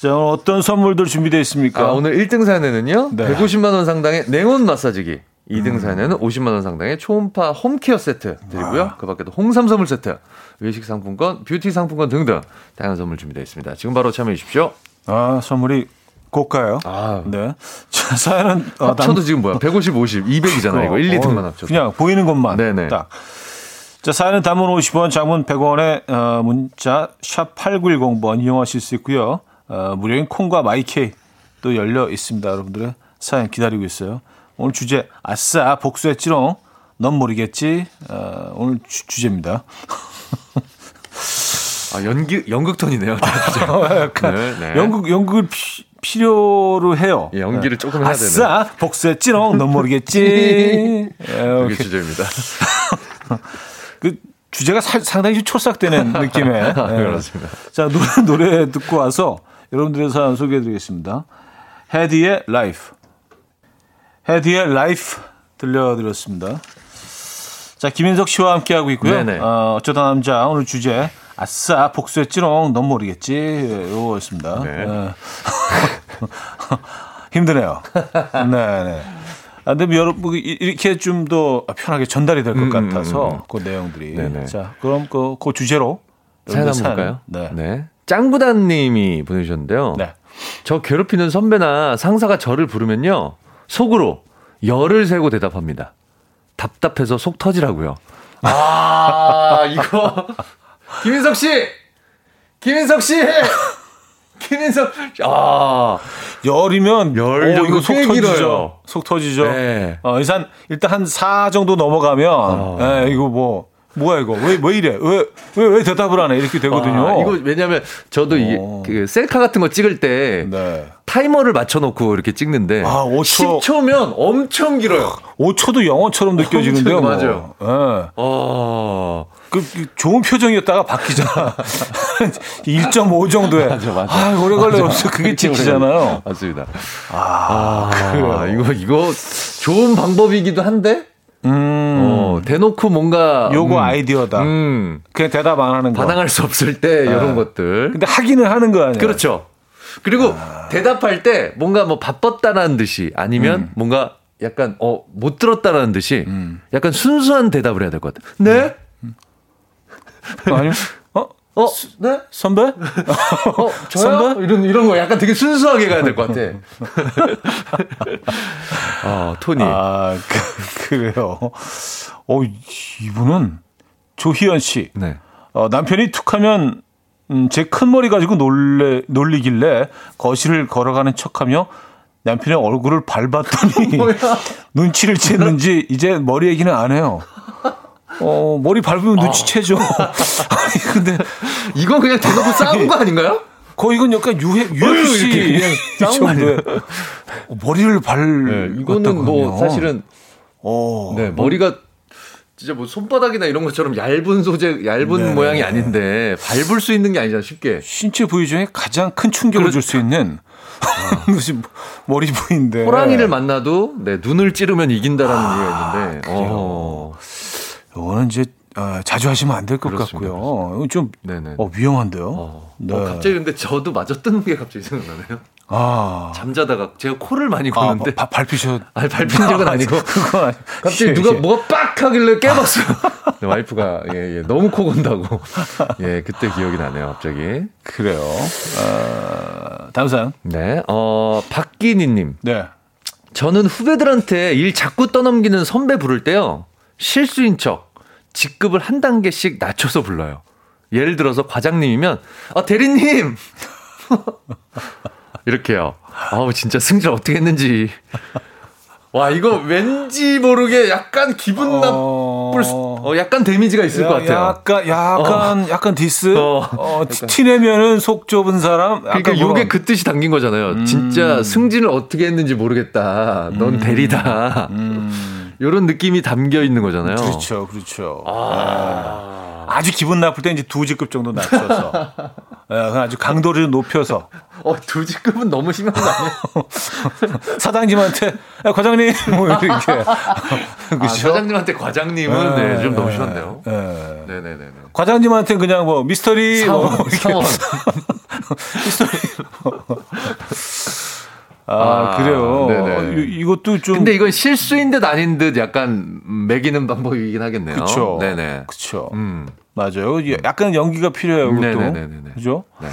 자, 오늘 어떤 선물들 준비되어 있습니까? 아, 오늘 1등 사연에는요. 네. 150만 원 상당의 냉온 마사지기. 2등 음. 사연에는 50만 원 상당의 초음파 홈케어 세트 드리고요. 아. 그 밖에도 홍삼 선물 세트, 외식 상품권, 뷰티 상품권 등등 다양한 선물 준비되어 있습니다. 지금 바로 참여해 주십시오. 아, 선물이 고가요. 아. 네. 자, 사연은 어, 합쳐도 남... 지금 뭐야? 150, 50, 200이잖아요. 이거 1, 2등만 합쳐. 그냥 보이는 것만. 네네. 딱. 자, 사연은 단문 50원, 장문 100원에 어, 문자 샵 8910번 이용하실 수 있고요. 어, 무료인 콩과 마이케이 또 열려 있습니다. 여러분들의 사연 기다리고 있어요. 오늘 주제 아싸 복수했지롱. 넌 모르겠지. 어, 오늘 주, 제입니다 아, 연기 연극 톤이네요. [LAUGHS] 네, 네. 연극 연극을 피, 필요로 해요. 예, 연기를 조금 해야 되는. 아싸 복수했지롱. 넌 모르겠지. [LAUGHS] 그게 주제입니다. [LAUGHS] 그 주제가 사, 상당히 촐싹되는 느낌의. 네. 그렇습니다. 자 노래 노래 듣고 와서 여러분들의 사연 소개해드리겠습니다. 헤디의 라이프. 헤디의 라이프 들려드렸습니다. 자, 김인석 씨와 함께하고 있고요. 어, 어쩌다 남자 오늘 주제 아싸 복수했지롱 넌 모르겠지 요거였습니다. 네. 네. [LAUGHS] 힘드네요. 네, 네. 아, 근데 여러분 이렇게 좀 더 편하게 전달이 될것 음, 음, 같아서 음, 음. 그 내용들이. 네네. 자, 그럼 그, 그 주제로 사연 한번 볼까요? 네. 네. 짱구단님이 보내주셨는데요. 네. 저 괴롭히는 선배나 상사가 저를 부르면요 속으로 열을 세고 대답합니다. 답답해서 속 터지라고요. 아 이거 김인석 씨 김인석 씨! [LAUGHS] 김인석, 아. 열이면 열 어, 정도 이거 속꽤 터지죠. 속 터지죠. 네. 어, 일단 일단 한 4 정도 넘어가면 어. 예, 이거 뭐 뭐야 이거 왜 왜 이래 왜 왜 왜 대답을 안 해 이렇게 되거든요. 아, 이거 왜냐면 저도 이게 어. 그 셀카 같은 거 찍을 때 네. 타이머를 맞춰놓고 이렇게 찍는데 아, 5초. 10초면 엄청 길어요. 5초도 영어처럼 느껴지는데요. 뭐. 맞아요. 예. 어. 그, 그 좋은 표정이었다가 바뀌잖아. 1.5 [LAUGHS] 정도에. 맞아, 맞아. 아, 오래 걸려서 그게 [LAUGHS] 찍히잖아요. 맞습니다. 아, 아, 그래요. 이거 이거 좋은 방법이기도 한데 음. 어, 대놓고 뭔가 요거 음, 아이디어다. 음, 그냥 대답 안 하는 거. 반항할 수 없을 때 이런 것들. 근데 하기는 하는 거 아니야. 그렇죠. 그리고 대답할 때 뭔가 뭐 바빴다라는 듯이 아니면 음. 뭔가 약간 어 못 들었다라는 듯이 약간 순수한 대답을 해야 될 것 같아요. 네? 아니요. 어? 어? 네? 선배? 어, [LAUGHS] 저요? 선배? 이런 이런 거 약간 되게 순수하게 가야 될 것 같아. 아, [LAUGHS] 토니. 아, 그, 그래요. 어, 이분은 조희연 씨. 네. 어, 남편이 툭 하면 음, 제 큰 머리 가지고 놀래, 놀리길래 거실을 걸어가는 척 하며 남편의 얼굴을 밟았더니 [LAUGHS] 눈치를 챘는지 이제 머리 얘기는 안 해요. 어, 머리 밟으면 눈치채죠. [LAUGHS] 아니, 근데 이건 그냥 대놓고 싸운 거 아닌가요? 거의 이건 약간 유해, UFC 이렇게 그냥 [LAUGHS] 싸운 거? 정도의 어, 머리를 발. 네, 이거는 뭐 사실은 어, 네, 머리가 진짜 뭐 손바닥이나 이런 것처럼 얇은 소재, 얇은 네. 모양이 아닌데 밟을 수 있는 게 아니잖아, 쉽게. 신체 부위 중에 가장 큰 충격을 줄수 있는 [LAUGHS] 무슨 머리 부위인데. 호랑이를 만나도 네, 눈을 찌르면 이긴다라는 얘기가 있는데. 어. 이거는 이제 어, 자주 하시면 안 될것 그렇습니다, 같고요. 좀 네네. 어, 위험한데요. 어. 네. 어, 갑자기 근데 저도 맞아 뜨는 게 갑자기 생각나네요. 아, 잠자다가 제가 코를 많이 아 고는데 바, 밟히셨. [LAUGHS] 아니 밟힌 적은 아니고 [LAUGHS] 그건 아니. 갑자기 예, 누가 예. 뭐가 빡 하길래 깨봤어요. [LAUGHS] 네, 와이프가 예, 예, 너무 코 건다고. 예, 그때 기억이 나네요, 갑자기. 그래요. 어, 다음 사연. 네. 어, 박기니님. 네. 저는 후배들한테 일 자꾸 떠넘기는 선배 부를 때요. 실수인 척 직급을 한 단계씩 낮춰서 불러요. 예를 들어서 과장님이면 아 대리님 [LAUGHS] 이렇게요. 아우 진짜 승진 어떻게 했는지. 와 이거 왠지 모르게 약간 기분 나쁠 수, 어, 약간 damage가 있을 것 같아요. 약간 약간 약간 디스. 어. 어, 티 내면은 속 좁은 사람. 약간 그러니까 요게 그런. 그 뜻이 담긴 거잖아요. 음. 진짜 승진을 어떻게 했는지 모르겠다. 넌 대리다. 요런 느낌이 담겨 있는 거잖아요. 음. 그렇죠, 그렇죠. 아. 아 주 기분 나쁠 때 이제 두 직급 정도 낮춰서, 예, 아주 강도를 높여서 어, 두 직급은 너무 심한 거 아니에요? [LAUGHS] 사장님한테 야, 과장님 뭐 이렇게 [LAUGHS] 아, [LAUGHS] 그렇죠. 사장님한테 과장님은 네, 좀 너무 심한데요. 예. 네네 네. 과장님한테 그냥 뭐 미스터리 뭐 사원, 이렇게 사원. 아, 아, 그래요. 네네. 어, 이- 이것도 좀 근데 이건 실수인 듯 아닌 듯 약간 멕이는 방법이긴 하겠네요. 그렇죠. 네네. 그렇죠. 음. 맞아요. 약간 연기가 필요해요. 그것도. 네네네네네. 그죠? 네.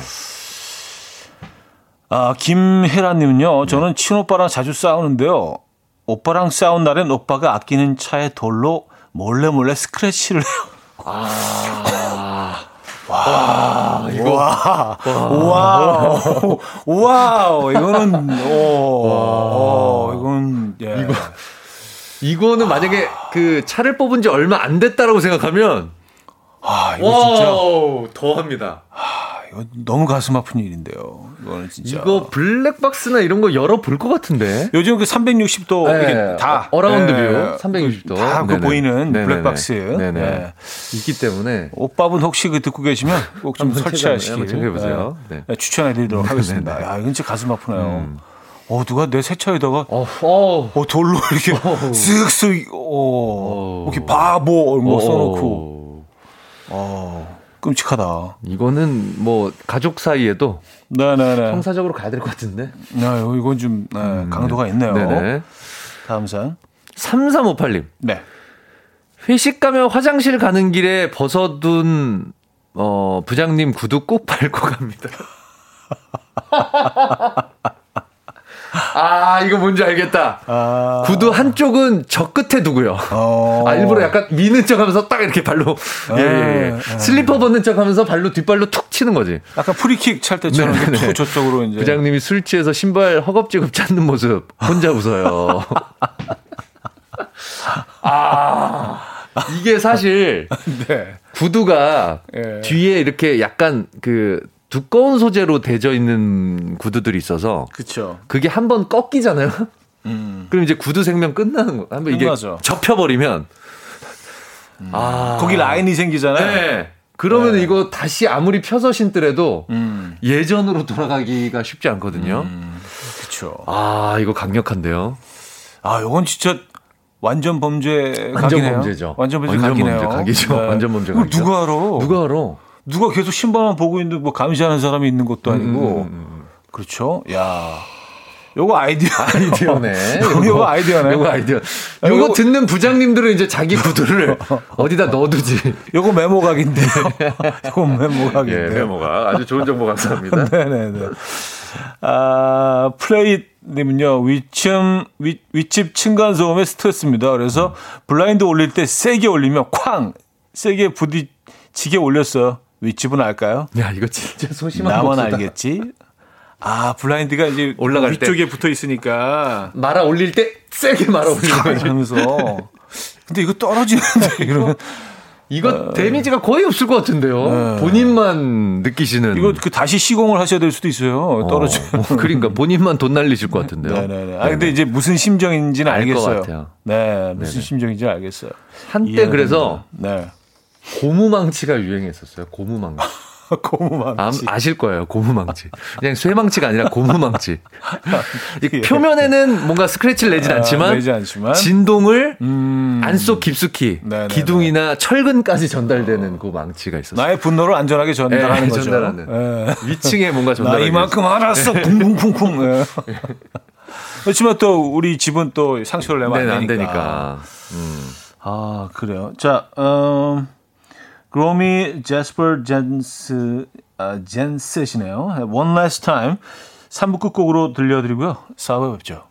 아, 김혜란님은요. 저는 친오빠랑 자주 싸우는데요. 오빠랑 싸운 날엔 오빠가 아끼는 차에 돌로 몰래 몰래 스크래치를 해요. 아. 와, 이거. 와, 와우. 와우. 이거는, 오, 오, 이건, 예. 이거- 이거는 만약에 그 차를 뽑은 지 얼마 안 됐다라고 생각하면 아, 이거 진짜, 더 합니다. 아, 이거 너무 가슴 아픈 일인데요. 이거는 진짜. 이거 블랙박스나 이런 거 열어 볼 것 같은데. 요즘 그 360도 네. 이게 다 어, around 예, view 360도. 다 그. 보이는. 블랙박스. 네네. 예. 있기 때문에 오빠분 혹시 그 듣고 계시면 꼭 좀 설치하시길 체크해보세요. 네. 예, 추천해드리도록 하겠습니다. 야, 이건 진짜 가슴 아프네요. 음. 어, 누가 내 세차에다가 어, 어. 어, 돌로 [LAUGHS] 이렇게. 쓱쓱 어, 어우. 이렇게 바보 뭐 써놓고 어. 어, 끔찍하다. 이거는 뭐 가족 사이에도 네네네. 형사적으로 가야 될 것 같은데. 네, 이건 좀 네, 강도가 있네요. 네네. 다음 산. 3358님. 네. 회식 가면 화장실 가는 길에 벗어둔 어, 부장님 구두 꼭 밟고 갑니다. [LAUGHS] 아, 이거 뭔지 알겠다. 아. 구두 한쪽은 저 끝에 두고요. 어. 아, 일부러 약간 미는 척 하면서 딱 이렇게 발로. 예, 예, 예. 슬리퍼 벗는 척 하면서 발로 뒷발로 툭 치는 거지. 약간 프리킥 찰 때처럼 네, 네. 툭 저쪽으로 이제. 부장님이 술 취해서 신발 허겁지겁 찾는 모습 혼자 웃어요. [LAUGHS] 아, 이게 사실 [LAUGHS] 네. 구두가 예. 뒤에 이렇게 약간 그 두꺼운 소재로 되져 있는 구두들이 있어서 그쵸. 그게 한 번 꺾이잖아요. 음. 그럼 이제 구두 생명 끝나는 거. 한번 이게 끝나죠. 접혀버리면 아 거기 라인이 생기잖아요. 네. 그러면 네. 이거 다시 아무리 펴서 신더라도 음. 예전으로 돌아가기가 쉽지 않거든요. 그쵸. 아 이거 강력한데요. 아, 요건 진짜 완전 범죄 완전. 범죄죠. 완전 범죄 완전 각이네요. 범죄 각이죠. 완전 범죄 각이죠. 누가 알아? 누가 알아? 누가 계속 신발만 보고 있는데 뭐 감시하는 사람이 있는 것도 아니고. 음, 음, 음. 그렇죠. 야. 요거 아이디어. [LAUGHS] 아이디어네. [LAUGHS] 요거 아이디어네. 요거 아이디어. 아, 요거 요거- 듣는 부장님들은 이제 자기 구두를 [LAUGHS] 어디다 넣어두지. 요거 메모각인데요. 요거 메모각인데요. 예, 메모가 아주 좋은 정보 감사합니다. 네네네. 아, 플레이 님은요, 위층, 위, 윗집 층간 소음에 스트레스입니다. 그래서 블라인드 올릴 때 세게 올리면 쾅! 세게 부딪히게 올렸어요. 윗집은 알까요? 야, 이거 진짜 소심한 나만 목소리다. 알겠지? 아, 블라인드가 이제 올라갈 때. 위쪽에 붙어 있으니까. 말아 올릴 때 세게 말아 거지. 하면서. 근데 이거 떨어지는데, [LAUGHS] 이러면. 이거 데미지가 거의 없을 것 같은데요. 네. 본인만 느끼시는. 이거 그 다시 시공을 하셔야 될 수도 있어요. 떨어져. 어, 그러니까 본인만 돈 날리실 것 같은데요. 네네네. 아 근데 이제 무슨 심정인지는 알겠어요. 같아요. 네, 무슨 네네. 심정인지 알겠어요. 한때 그래서 됩니다. 고무망치가 유행했었어요. 고무망치. 네. [LAUGHS] 고무망치. 아, 아실 거예요. 고무망치. 그냥 쇠망치가 아니라 고무망치. 이 [LAUGHS] 예. 표면에는 뭔가 스크래치를 내진 아, 않지만 내지 않지만. 진동을 음. 안속 깊숙이 네네네. 기둥이나 철근까지 전달되는 그 망치가 있었어요. 나의 분노를 안전하게 전달하는 네, 거죠. 전달하는. 예. 위층에 뭔가 나 전달하기 이만큼 알았어. 쿵쿵쿵쿵. 예. [LAUGHS] 그렇지만 또 우리 집은 또 상처를 내면 네, 안안 되니까. 되니까. 음. 아 그래요. 자, 음, 그로미 제스퍼 젠스 아, 젠셋이네요. One Last Time 3부 끝곡으로 들려드리고요. 4부에 뵙죠.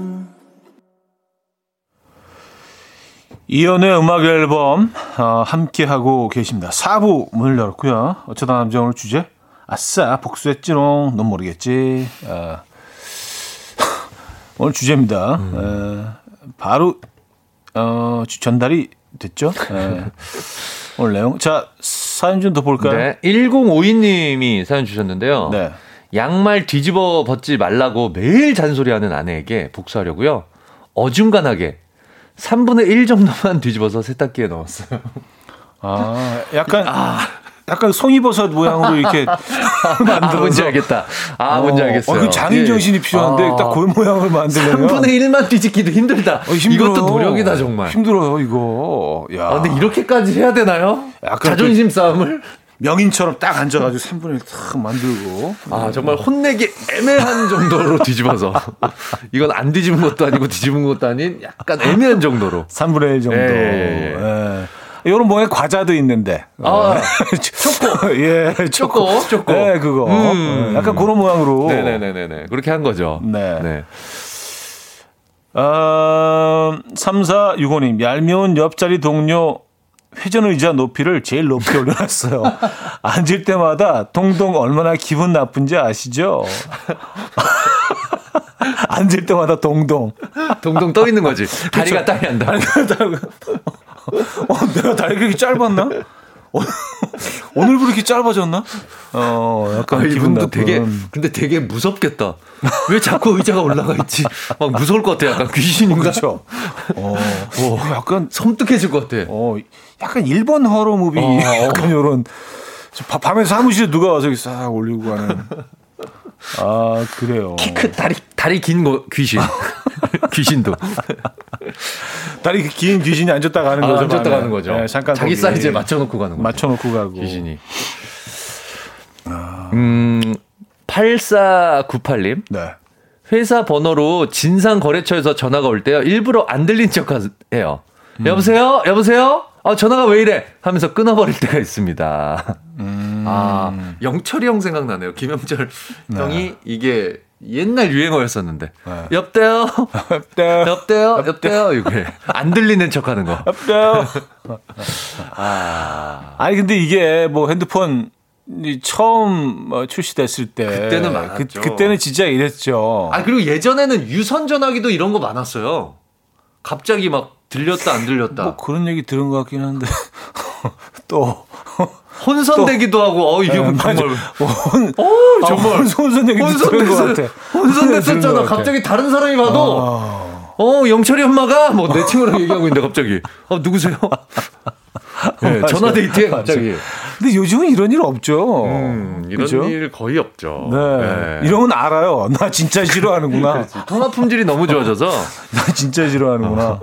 이연의 음악 앨범 어, 함께 하고 계십니다. 4부 문을 열었고요. 어쩌다 남자 오늘 주제 아싸 복수했지롱 넌 모르겠지. 아, [LAUGHS] 오늘 주제입니다. 에, 바로 어, 주- 전달이 됐죠. 에, [LAUGHS] 오늘 내용 자 사연 좀 더 볼까요? 네. 1052님이 사연 주셨는데요. 네. 양말 뒤집어 벗지 말라고 매일 잔소리하는 아내에게 복수하려고요. 어중간하게 3분의 1 정도만 [LAUGHS] 뒤집어서 세탁기에 넣었어요. 아 약간 약간 송이버섯 모양으로 이렇게 [LAUGHS] 아, 뭔지 알겠다. 아, 뭔지 어, 알겠어요. 어, 그 장인 정신이 필요한데 아. 딱그 모양을 만들려면 3분의 1만 뒤집기도 힘들다. 어. 이것도 노력이다, 정말. 힘들어요, 이거. 야. 아, 근데 이렇게까지 해야 되나요? 약간 자존심 싸움을? 명인처럼 딱 앉아가지고 3분의 1딱 만들고. 아, 정말 혼내기 애매한 정도로 뒤집어서. [LAUGHS] 이건 안 뒤집은 것도 아니고 뒤집은 것도 아닌 약간 애매한 정도로. 3분의 1 정도. 예, 예, 예. 이런 모양의 과자도 있는데. 아, [LAUGHS] 초코. [LAUGHS] 예, 초코. 초코, 초코. 네, 그거. 음. 예, 약간 그런 모양으로. 네네네네. 그렇게 한 거죠. 네. 네. 어, 3465님, 얄미운 옆자리 동료 회전 의자 높이를 제일 높이 올려놨어요. [LAUGHS] 앉을 때마다 동동 얼마나 기분 나쁜지 아시죠? [LAUGHS] 앉을 때마다 동동. 동동 떠 있는 거지. 다리가 땅에 안 닿아. 어, 내가 다리가 그렇게 짧았나? 어, 오늘부터 이렇게 짧아졌나? 어, 약간 아, 기분 나쁜. 되게 근데 되게 무섭겠다. 왜 자꾸 의자가 올라가 있지? 막 무서울 것 같아. 약간 귀신인가? 그렇죠. 어, 어, 약간 섬뜩해질 것 같아. 어, 약간 일본 허러 무비 어, 어. 약간 요런 바- 밤에 사무실에 누가 와서 이렇게 싹 올리고 가는. 아, 그래요. 키 큰 다리 다리 긴 거 귀신. [LAUGHS] 귀신도. 다리 긴 귀신이 앉았다 가는 아, 거죠. 앉았다 밤에. 가는 거죠. 네, 잠깐 자기 거기 사이즈에 맞춰놓고 가는 거죠. 맞춰놓고 가고. 귀신이. 음, 8498님. 네. 회사 번호로 진상 거래처에서 전화가 올 때요. 일부러 안 들린 척 해요. 음. 여보세요? 여보세요? 아, 전화가 왜 이래? 하면서 끊어버릴 때가 있습니다. 음. 아, 영철이 형 생각나네요. 김영철 형이 이게 옛날 유행어였었는데. 네. 여보세요? 네. 여보세요? 여보세요? 이게 안 들리는 척 하는 거. 없어요. 아. 아니 근데 이게 뭐 핸드폰 이 처음 어, 출시됐을 때 그때는 많았죠. 그, 때는 진짜 이랬죠. 아, 그리고 예전에는 유선 전화기도 이런 거 많았어요. 갑자기 막 들렸다 안 들렸다. 뭐 그런 얘기 들은 것 같긴 한데 [LAUGHS] 또 혼선되기도 하고 어 이게 네, 정말 혼, 어 정말 혼선 얘기 들은 것 같아. 혼선됐었잖아. 갑자기 다른 사람이 봐도 아, 어 영철이 엄마가 뭐 내 친구랑 얘기하고 있는데 갑자기 어 누구세요? [LAUGHS] 네. 전화 데이트에. 갑자기 근데 요즘은 이런 일 없죠. 음, 이런 그죠? 일 거의 없죠. 네. 이러면 알아요. 나 진짜 싫어하는구나. [LAUGHS] 통화 품질이 너무 좋아져서 나 진짜 싫어하는구나.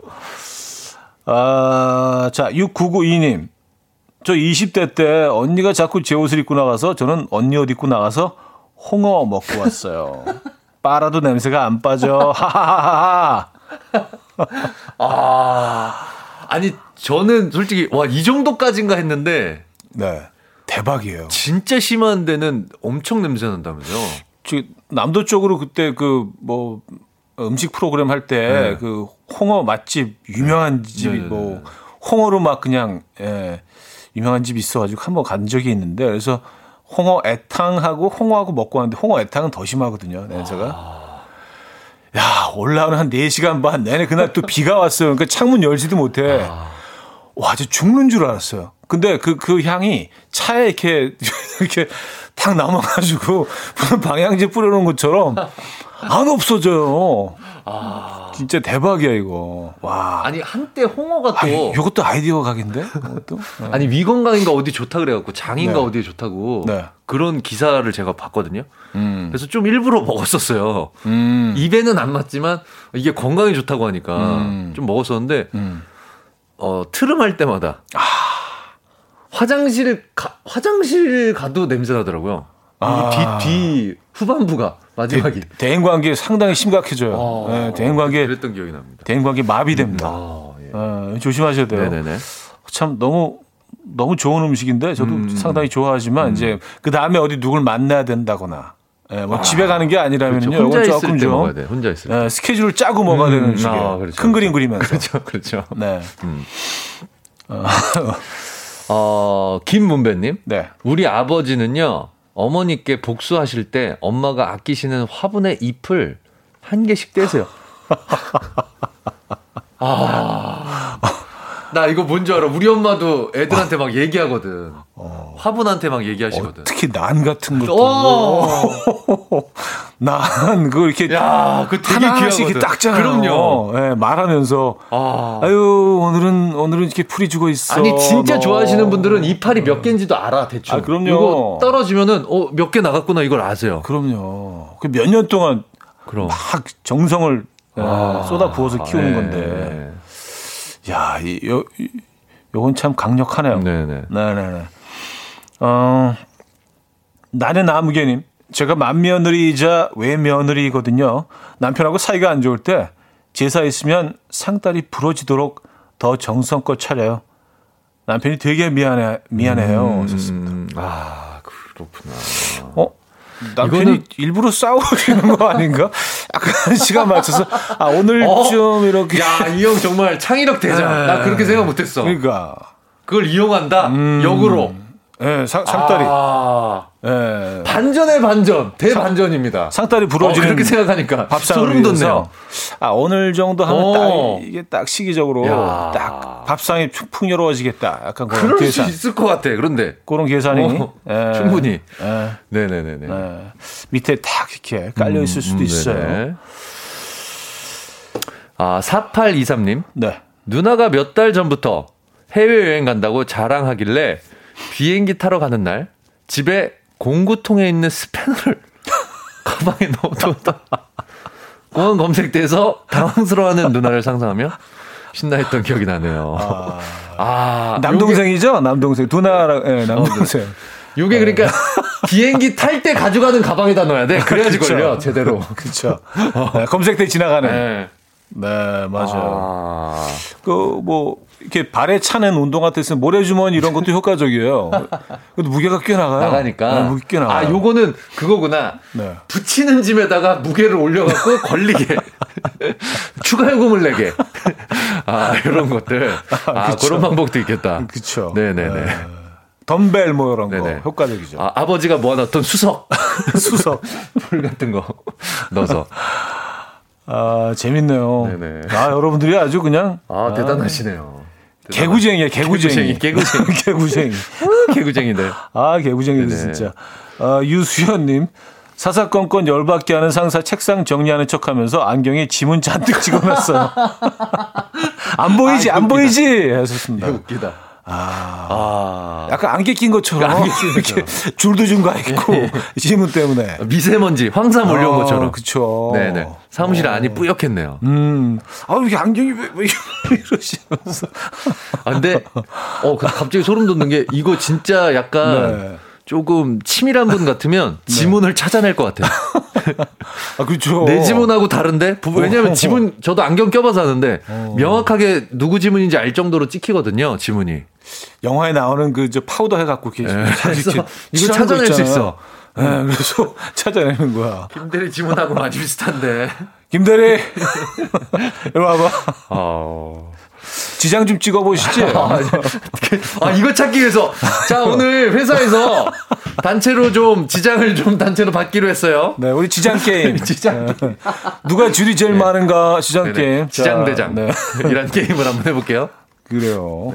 아, 자, 6992님. 저 20대 때 언니가 자꾸 제 옷을 입고 나가서 저는 언니 옷 입고 나가서 홍어 먹고 왔어요. [LAUGHS] 빨아도 냄새가 안 빠져. 하하하하. [LAUGHS] 아 아니 저는 솔직히 와 이 정도까지인가 했는데 네. 대박이에요. 진짜 심한 데는 엄청 냄새 난다면서요. 저 남도 쪽으로 그때 그 뭐 음식 프로그램 할 때그 홍어 맛집 유명한 집이 네, 네, 뭐 홍어로 막 그냥 예, 유명한 집이 있어가지고 한번 간 적이 있는데 그래서 홍어 애탕하고 홍어하고 먹고 왔는데 홍어 애탕은 더 심하거든요 냄새가. 야 올라오는 한 4시간 반 내내 그날 또 비가 왔어요. 그러니까 창문 열지도 못해. 와, 저 죽는 줄 알았어요. 근데 그, 그 향이 차에 이렇게, [LAUGHS] 이렇게 탁 남아가지고 무슨 [LAUGHS] 방향제 뿌려놓은 것처럼 안 없어져요. 진짜 대박이야, 이거. 와. 아니 한때 홍어가 또 아, 이것도 아이디어 각인데? 이것도? 네. 아니 위건강인가 어디 좋다 그래갖고 장인가 네. 어디에 좋다고 네. 그런 기사를 제가 봤거든요. 음. 그래서 좀 일부러 먹었었어요. 음. 입에는 안 맞지만 이게 건강에 좋다고 하니까 음. 좀 먹었었는데 음. 어 트름할 때마다 화장실 가, 화장실 가도 냄새 나더라고요. 아. 이뒤뒤 후반부가 마지막이 대인 관계 상당히 심각해져요. 어, 네, 대인 관계, 그랬던 기억이 납니다. 대인 관계 마비됩니다. 아, 예. 어, 조심하셔야 돼요. 네네네. 참 너무 너무 좋은 음식인데 저도 음. 상당히 좋아하지만 이제 그 다음에 어디 누굴 만나야 된다거나 예, 뭐 집에 가는 게 아니라면요. 그렇죠. 혼자 있을 조금 때 좀 먹어야 돼. 혼자 있을 때. 예, 스케줄을 짜고 먹어야 되는 음, 음식이에요. 아, 그렇죠, 큰 그림. 그리면서. [LAUGHS] 그렇죠, 그렇죠. 네. [LAUGHS] 어, 김문배님. 네. 우리 아버지는요, 어머니께 복수하실 때 엄마가 아끼시는 화분의 잎을 한 개씩 떼세요. [LAUGHS] 아. 나 이거 뭔지 알아. 우리 엄마도 애들한테 막 얘기하거든. 화분한테 막 얘기하시거든. 어, 특히 난 같은 것도 어. [LAUGHS] 난 그거 이렇게 야, 그 되게 하나씩 이렇게. 닦잖아요. 그럼요. 예, 말하면서 아. 아유 오늘은 오늘은 이렇게 풀이 죽어 있어. 아니 진짜 너. 좋아하시는 분들은 이파리 몇 개인지도 알아 대충. 아, 그럼요. 이거 떨어지면은 어 몇 개 나갔구나 이걸 아세요. 그럼요. 그 몇 년 동안 그럼. 막 정성을 예, 아, 쏟아 부어서 키우는 네. 건데. 야, 이, 요, 이- 요건 참 강력하네요. 네네. 네네네. 어, 나는 나무개님. 제가 맏며느리이자 외며느리이거든요. 남편하고 사이가 안 좋을 때 제사 있으면 상다리 부러지도록 더 정성껏 차려요. 남편이 되게 미안해, 미안해요. 하셨습니다. 음, 아 그렇구나. 어? 남편이 이거는- 일부러 싸우시는 거 아닌가? 약간 시간 맞춰서 아 오늘 어? 좀 이렇게 야이 형 정말 창의력 대장. 나 그렇게 생각 못했어. 그러니까 그걸 이용한다. 음. 역으로. 예, 상, 상다리 아, 예. 반전의 반전. 대반전입니다. 상다리 어, 부러지는 그렇게 생각하니까 밥상을 돋네요. 아 오늘 정도 하면 어. 딱 이게 딱 시기적으로 야. 딱 밥상이 풍- 풍요로워지겠다. 약간 그런 그럴 계산, 수 있을 것 같아. 그런데 그런 계산이 어, 예. 충분히. 예. 네네 네네. 예. 밑에 딱 이렇게 깔려 있을 수도 음, 있어요. 네네. 아 4823님. 네. 누나가 몇 달 전부터 해외여행 간다고 자랑하길래 비행기 타러 가는 날 집에 공구통에 있는 스패너를 [LAUGHS] 가방에 넣어두었다. 공항 검색대에서 당황스러워하는 누나를 상상하며 신나했던 기억이 나네요. 아, [LAUGHS] 아, 남동생이죠? 남동생. 두 나라, 예, 남동생. 요게, 요게 그러니까 비행기 탈 때 가져가는 가방에다 넣어야 돼. 그래야지 그쵸. 걸려, 제대로. 그쵸. 네, 검색대 지나가는. 네. 네, 맞아요. 아, 그, 뭐, 이렇게 발에 차는 운동화 때쓰 모래주머니 이런 것도 효과적이에요. 근데 무게가 꽤 나가요. 나가니까. 네, 무게 꽤 나가요. 아, 요거는 그거구나. 네. 붙이는 짐에다가 무게를 올려갖고 [LAUGHS] 걸리게. [LAUGHS] 추가 요금을 내게. 아, 이런 것들. 아, 그쵸. 그런 방법도 있겠다. 그쵸. 네네네. 네. 덤벨 뭐 이런 거 네네. 효과적이죠. 아, 아버지가 모아놨던 수석. [LAUGHS] 수석. 불 같은 거 넣어서. 아, 재밌네요. 네네. 아, 여러분들이 아주 그냥 아, 대단하시네요. 개구쟁이야, 개구쟁이. 개구쟁이, [LAUGHS] 개구쟁이. 개구쟁이. 개구쟁이들. 아, 개구쟁이들. 진짜. 아, 유수연님. 사사건건 열받게 하는 상사 책상 정리하는 척 하면서 안경에 지문 잔뜩 찍어놨어요. [LAUGHS] 안 보이지, 아, 안 웃기다. 보이지? 하셨습니다. 웃기다. 아. 약간 안개 낀 것처럼 안개 낀 이렇게 줄도 좀 가 있고 [LAUGHS] 지문 때문에. 미세먼지, 황사 몰려온 아, 것처럼. 그쵸. 네네. 사무실 안이 뿌옇겠네요. 음, 아, 이게 안경이 왜, 왜 [LAUGHS] 이러시면서. 아, 근데, 어, 그 갑자기 소름 돋는 게, 이거 진짜 약간 네. 조금 치밀한 분 같으면 지문을 찾아낼 것 같아요. 아, 그렇죠. 내 지문하고 다른데? 부- 왜냐면 지문, 저도 안경 껴봐서 아는데, 어. 명확하게 누구 지문인지 알 정도로 찍히거든요, 지문이. 영화에 나오는 그 저 파우더 해갖고 이렇게 네, 이거 찾아낼 수. 있어. 네, 그래서 [LAUGHS] 찾아내는 거야. 김대리 지문하고 많이 비슷한데. 김대리, 이리 와봐. 어. 지장 좀 찍어보시지. [LAUGHS] 아, 이거 찾기 위해서. 자, 오늘 회사에서 단체로 좀 지장을 좀 단체로 받기로 했어요. 네, 우리 지장 게임. [LAUGHS] 지장 네. 누가 줄이 제일 많은가 지장 네네. 게임. 자, 지장대장. 네. 이란 게임을 한번 해볼게요. 그래요.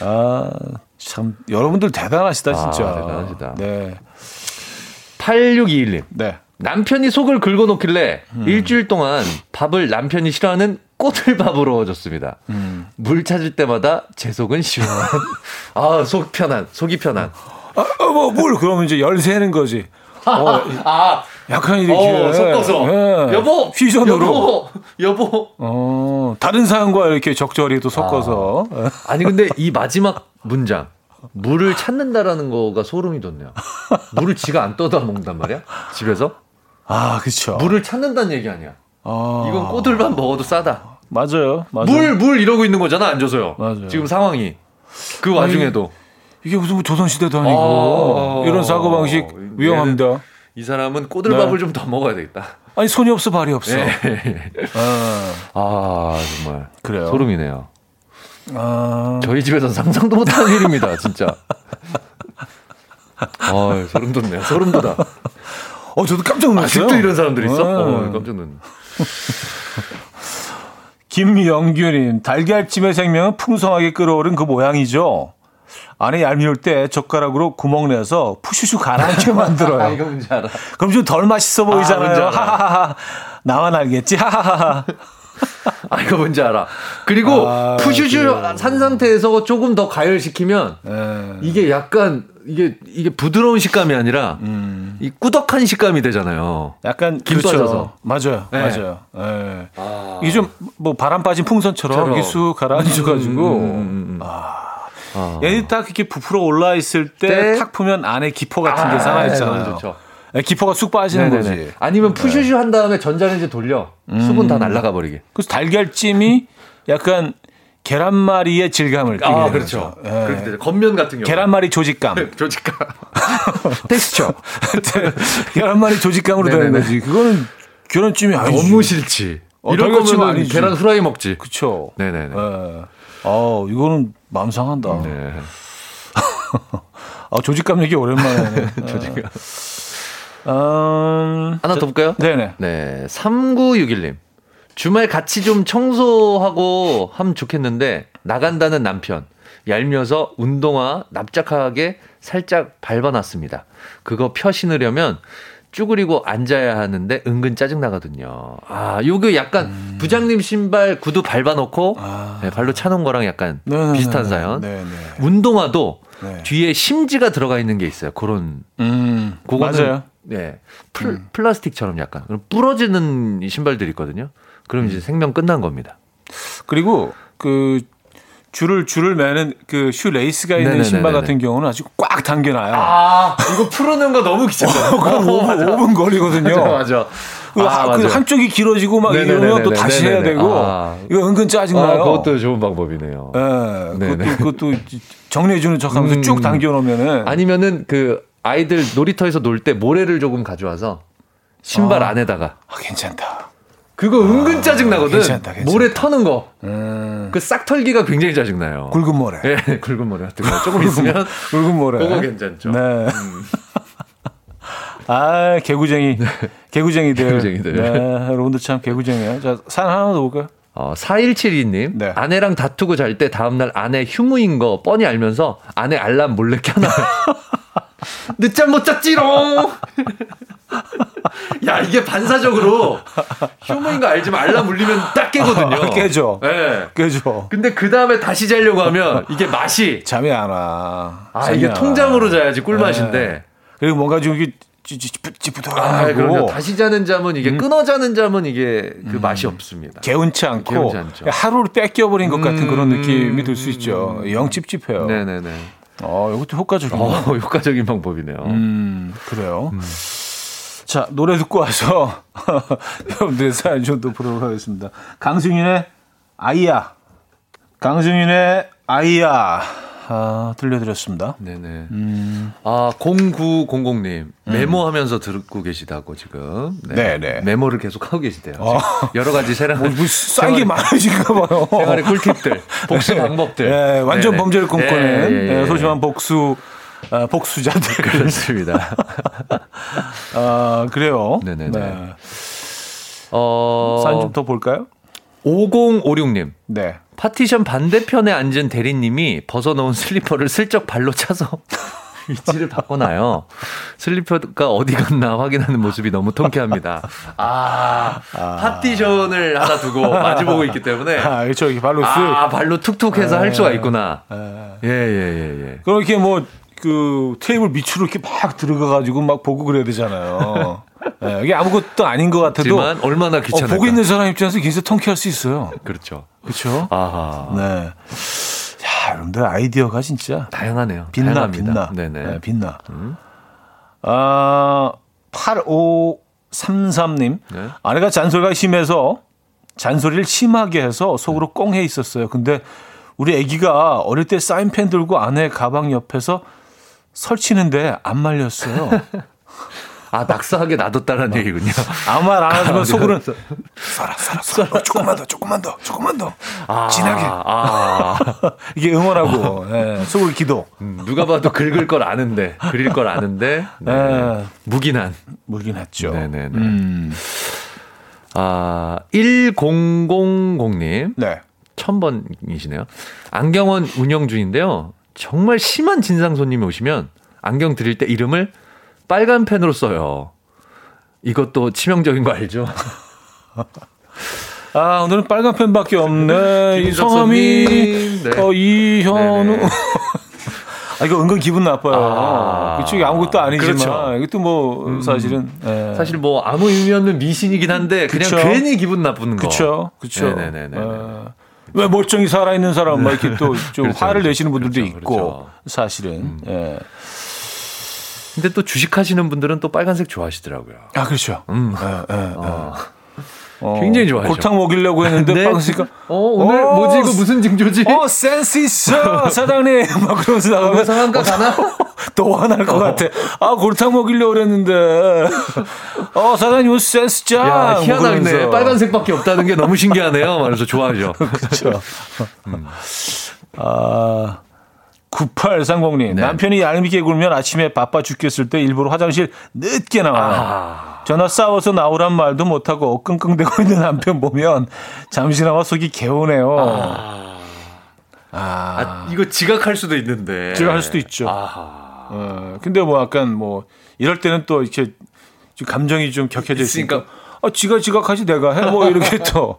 아, 참 여러분들 대단하시다 진짜. 아, 대단하시다. 네, 8621님. 네. 남편이 속을 긁어놓길래 일주일 동안 밥을 남편이 싫어하는 꼬들밥으로 줬습니다. 물 찾을 때마다 제 속은 시원. [LAUGHS] 아, 속 편한, 속이 편한. 아, 어, 뭐, 뭘 그러면 이제 열 세는 거지. 어, 아, 약간 이렇게 어, 섞어서. 예. 여보! 퓨전으로. 여보! 여보! 어, 다른 사람과 이렇게 적절히 또 섞어서. 예. 아니, 근데 이 마지막 문장. 물을 찾는다라는 거가 소름이 돋네요. 물을 지가 안 떠다 먹는단 말이야? 집에서? 아, 그쵸. 물을 찾는다는 얘기 아니야. 아, 이건 꼬들밥 먹어도 싸다. 맞아요. 맞아요. 물, 물 이러고 있는 거잖아, 안 줘서요. 맞아요. 지금 상황이. 그 와중에도. 이게 무슨 뭐 조선시대도 아니고. 어, 이런 사고방식 위험합니다. 이 사람은 꼬들밥을 네. 좀더 먹어야 되겠다. 아니, 손이 없어, 발이 없어. 네. 아, 아, 정말. 그래요. 소름이네요. 아, 저희 집에서는 상상도 못하는 일입니다, 진짜. 아, 소름 돋네요. 소름 돋아. 어, 저도 깜짝 놀랐어요. 아직도 이런 사람들 있어? 네. 어, 깜짝 놀랐네. [LAUGHS] 김영규님, 달걀찜의 생명은 풍성하게 끓어오른 그 모양이죠. 안에 얄미울 때 젓가락으로 구멍 내서 푸슈슈 가라앉게 아, [LAUGHS] 만들어요. 이거 뭔지 알아. 그럼 좀 덜 맛있어 보이잖아요. 뭔지 알아. 하하하하. 나만 알겠지. 하하하하. [LAUGHS] 아, 이거 뭔지 알아. 그리고 아, 푸슈슈 그래요. 산 상태에서 조금 더 가열시키면 예. 이게 약간 이게 이게 부드러운 식감이 아니라 음. 이 꾸덕한 식감이 되잖아요. 약간 김 그렇죠. 빠져서. 맞아요. 네. 맞아요. 예. 이게 좀 뭐 바람 빠진 풍선처럼 처럼. 이게 쑥 가라앉아가지고 음, 음, 음. 아. 얘딱 이렇게 부풀어 올라 있을 때 때? 탁 보면 안에 기포 같은 게 아, 살아 너무 있잖아요. 예, 기포가 쑥 빠지는 네네네. 거지. 아니면 푸슈슈 한 다음에 전자레인지 돌려 수분 다 날아가 버리게. 그래서 달걀찜이 약간 계란말이의 질감을 띠게 아 그렇죠. 예. 그렇게 되죠. 겉면 같은 경우. 계란말이 조직감. [LAUGHS] 조직감. [LAUGHS] 텍스처. [LAUGHS] 계란말이 조직감으로 되는. 거지. 그거는 계란찜이 아니지. 너무 싫지. 어, 이런 거면 아니지. 계란 후라이 먹지. 그쵸. 네네네. 예. 어, 이거는 맘상한다. 네. [LAUGHS] 아, 조직감 얘기 오랜만에. [LAUGHS] 조직감. 음, 하나 더 볼까요? 네네. 네. 3961님. 주말 같이 좀 청소하고 하면 좋겠는데 나간다는 남편. 얄미워서 운동화 납작하게 살짝 밟아놨습니다. 그거 펴 신으려면 쭈그리고 앉아야 하는데 은근 짜증 나거든요. 아, 요거 약간 부장님 신발 구두 밟아놓고 아. 네, 발로 차놓은 거랑 약간 네네네. 비슷한 사연. 네네. 운동화도 네. 뒤에 심지가 들어가 있는 게 있어요. 그런 음, 그거는 맞아요. 예, 플, 플라스틱처럼 약간 그럼 부러지는 이 신발들이 있거든요. 그럼 이제 생명 끝난 겁니다. 그리고 그 줄을 줄을 매는 그 shoelace가 있는 네네네네네. 신발 같은 경우는 아주 꽉 당겨놔요. 아, 이거 푸르는 거 너무 귀찮아요. [LAUGHS] 그럼 5분, 5분 걸리거든요. 맞아, 맞아. 그, 하- 그 한쪽이 길어지고 막 네네네네네. 이러면 또 다시 해야 네네네. 되고 아. 이거 은근 짜증나요. 아, 그것도 좋은 방법이네요. 예, 네네. 그것도, 그것도 정리해주는 척하면서 음. 쭉 당겨놓으면은 아니면은 그 아이들 놀이터에서 놀 때 모래를 조금 가져와서 신발 아. 안에다가 아, 괜찮다. 그거 은근 짜증 나거든. 괜찮다, 괜찮다. 모래 터는 거. 음, 그싹 털기가 굉장히 짜증 나요. 굵은 모래. 예, [LAUGHS] 굵은 모래 같은 거 조금 있으면 굵은 모래. 그거 괜찮죠. 음. 네. 아, 개구쟁이. 개구쟁이들. 개구쟁이들. 네, 여러분들 참 개구쟁이에요. 자, 사연 하나 더 볼까요? 어, 4172님, 네. 아내랑 다투고 잘 때 다음날 아내 휴무인 거 뻔히 알면서 아내 알람 몰래 켜놔요. [LAUGHS] 늦잠 못 잤지롱! [LAUGHS] 야, 이게 반사적으로 휴무인 거 알지만 알람 울리면 딱 깨거든요. 아, 깨죠. 예. 그죠. 근데 그 다음에 다시 자려고 하면 이게 맛이, 잠이 안 와. 아, 이게 안 통장으로 와. 자야지 꿀맛인데. 네. 그리고 뭔가 좀 이게 아, 찌뿌드하고 그럼요. 다시 자는 잠은 이게 끊어 자는 잠은 이게 그 맛이 없습니다. 개운치 않고 개운치 않죠. 하루를 뺏겨버린 것 같은 그런 음. 느낌이 들 수 있죠. 영 찝찝해요. 네네네. 어, 이것도 효과적이네요. 어, [LAUGHS] 효과적인 방법이네요. 음, 그래요. 자, 노래 듣고 와서 [LAUGHS] 여러분들의 사연 좀더 보도록 하겠습니다. 강승윤의 아이야. 강승윤의 아이야. 아, 들려드렸습니다. 네네. 음. 아, 0900님. 메모하면서 듣고 계시다고 지금. 네 네. 메모를 계속 하고 계시대요. 어. 여러 가지 세랑, 뭐, 뭐 싼게 많으신가 봐요. [LAUGHS] 생활의 꿀팁들, 복수 방법들. 예, 완전 네네. 범죄를 꿈꾸는 예. 예, 소심한 복수, 아, 복수자들. [LAUGHS] 그렇습니다. [LAUGHS] 아, 그래요. 네네네. 네. 어, 사연 좀 더 볼까요? 5056님. 네. 파티션 반대편에 앉은 대리님이 벗어놓은 슬리퍼를 슬쩍 발로 차서 [LAUGHS] 위치를 바꿔놔요. 슬리퍼가 어디 갔나 확인하는 모습이 너무 통쾌합니다. 아, 파티션을 하나 두고 마주보고 있기 때문에 아, 저기 발로 쓱. 아, 발로 툭툭 해서 할 수가 있구나. 예. 예, 예, 예, 예. 그렇게 뭐, 그, 테이블 밑으로 이렇게 막 들어가가지고 막 보고 그래야 되잖아요. [LAUGHS] 예, 이게 아무것도 아닌 것 같아도. 얼마나 어, 귀찮을까. 보고 있는 사람 입장에서 굉장히 통쾌할 수 있어요. 그렇죠. 그렇죠? 아하. 네. 야, 여러분들 아이디어가 진짜 다양하네요. 빛나, 다양합니다. 빛나. 네네. 음. 네, 빛나. 아, 8533님. 네. 아내가 잔소리가 심해서 잔소리를 심하게 해서 속으로 꽁해 있었어요. 근데 우리 아기가 어릴 때 사인펜 들고 아내 가방 옆에서 설치는데 안 말렸어요. [LAUGHS] 아, 낙서하게 놔뒀다는 얘기군요. 아무 말 안 하지만 아, 속으로는 살아, 살아, [LAUGHS] 살아. 어, 조금만 더, 조금만 더, 조금만 더. 아, 진하게. 아. [LAUGHS] 이게 응원하고, 예, 속으로 기도. 음, 누가 봐도 긁을 걸 아는데, 그릴 걸 아는데, 네. 예, 무기난. 했죠. 네네네. 음, 아, 1000님, 네. 1000번이시네요. 안경원 운영 중인데요. 정말 심한 진상 손님이 오시면 안경 드릴 때 이름을 빨간 펜으로 써요. 이것도 치명적인 거 알죠? [LAUGHS] 아, 오늘은 빨간 펜밖에 없네. [LAUGHS] 이 성함이. 네. 어, 이현우. 네네. [LAUGHS] 아, 이거 은근 기분 나빠요. 아. 그쪽이 아무것도 아니지만. 그렇죠. 이것도 뭐, 사실은. 예. 사실 뭐 아무 의미 없는 미신이긴 한데 그냥 그쵸. 괜히 기분 나쁘는 거. 그쵸, 그쵸. 네네네 네. 어, 왜 멀쩡히 살아있는 사람, 막 이렇게 또좀 그렇죠, 화를 그렇죠. 내시는 분들도 그렇죠, 있고, 그렇죠. 사실은. 예. 근데 또 주식하시는 분들은 또 빨간색 좋아하시더라고요. 아, 그렇죠. 음. 예, 예, 예. 어. 어, 굉장히 좋아하죠. 골탕 먹이려고 했는데 네. 빵스니까 어, 오늘 어, 뭐지 이거 무슨 징조지? 어 센스 있어 사장님 막 그러면서 나가면 왜 상한가 가나? 또 화날 것 같아. 아 골탕 먹이려고 그랬는데 어 사장님 이거 센스 짱. 야, 뭐 희한하네. 그러면서. 빨간색밖에 없다는 게 너무 신기하네요. 말해서 좋아하죠. [LAUGHS] 그렇죠. 아 9830님 네. 남편이 얄밉게 굴면 아침에 바빠 죽겠을 때 일부러 화장실 늦게 나와요. 아, 전화 싸워서 나오란 말도 못하고 끙끙대고 있는 남편 보면 잠시나마 속이 개운해요. 아, 아, 이거 지각할 수도 있는데. 지각할 수도 있죠. 아하. 어, 근데 뭐 약간 뭐 이럴 때는 또 이렇게 좀 감정이 좀 격해져 있으니까 있으니까. 아, 지가 지각하지 내가 해 뭐 이렇게 또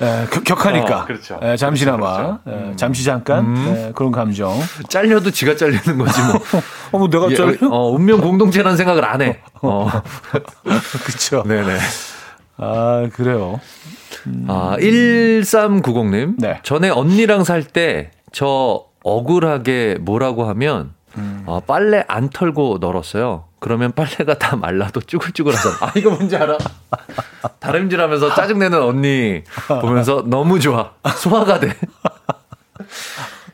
에, [LAUGHS] 격- 격하니까. 어, 그렇죠. 에, 잠시나마. 그렇죠, 에, 잠시 잠깐. 에, 그런 감정. 잘려도 지가 잘리는 거지 뭐. [LAUGHS] 어, 뭐 내가 예, 잘 어, 운명 공동체라는 생각을 안 해. [LAUGHS] 어. 그쵸. 네네. 아, 그래요. 아, 1390님. 네. 전에 언니랑 살 때 저 억울하게 뭐라고 하면 어, 빨래 안 털고 널었어요. 그러면 빨래가 다 말라도 쭈글쭈글하잖아. 아, 이거 뭔지 알아? 다림질 하면서 짜증내는 언니 보면서 너무 좋아. 소화가 돼.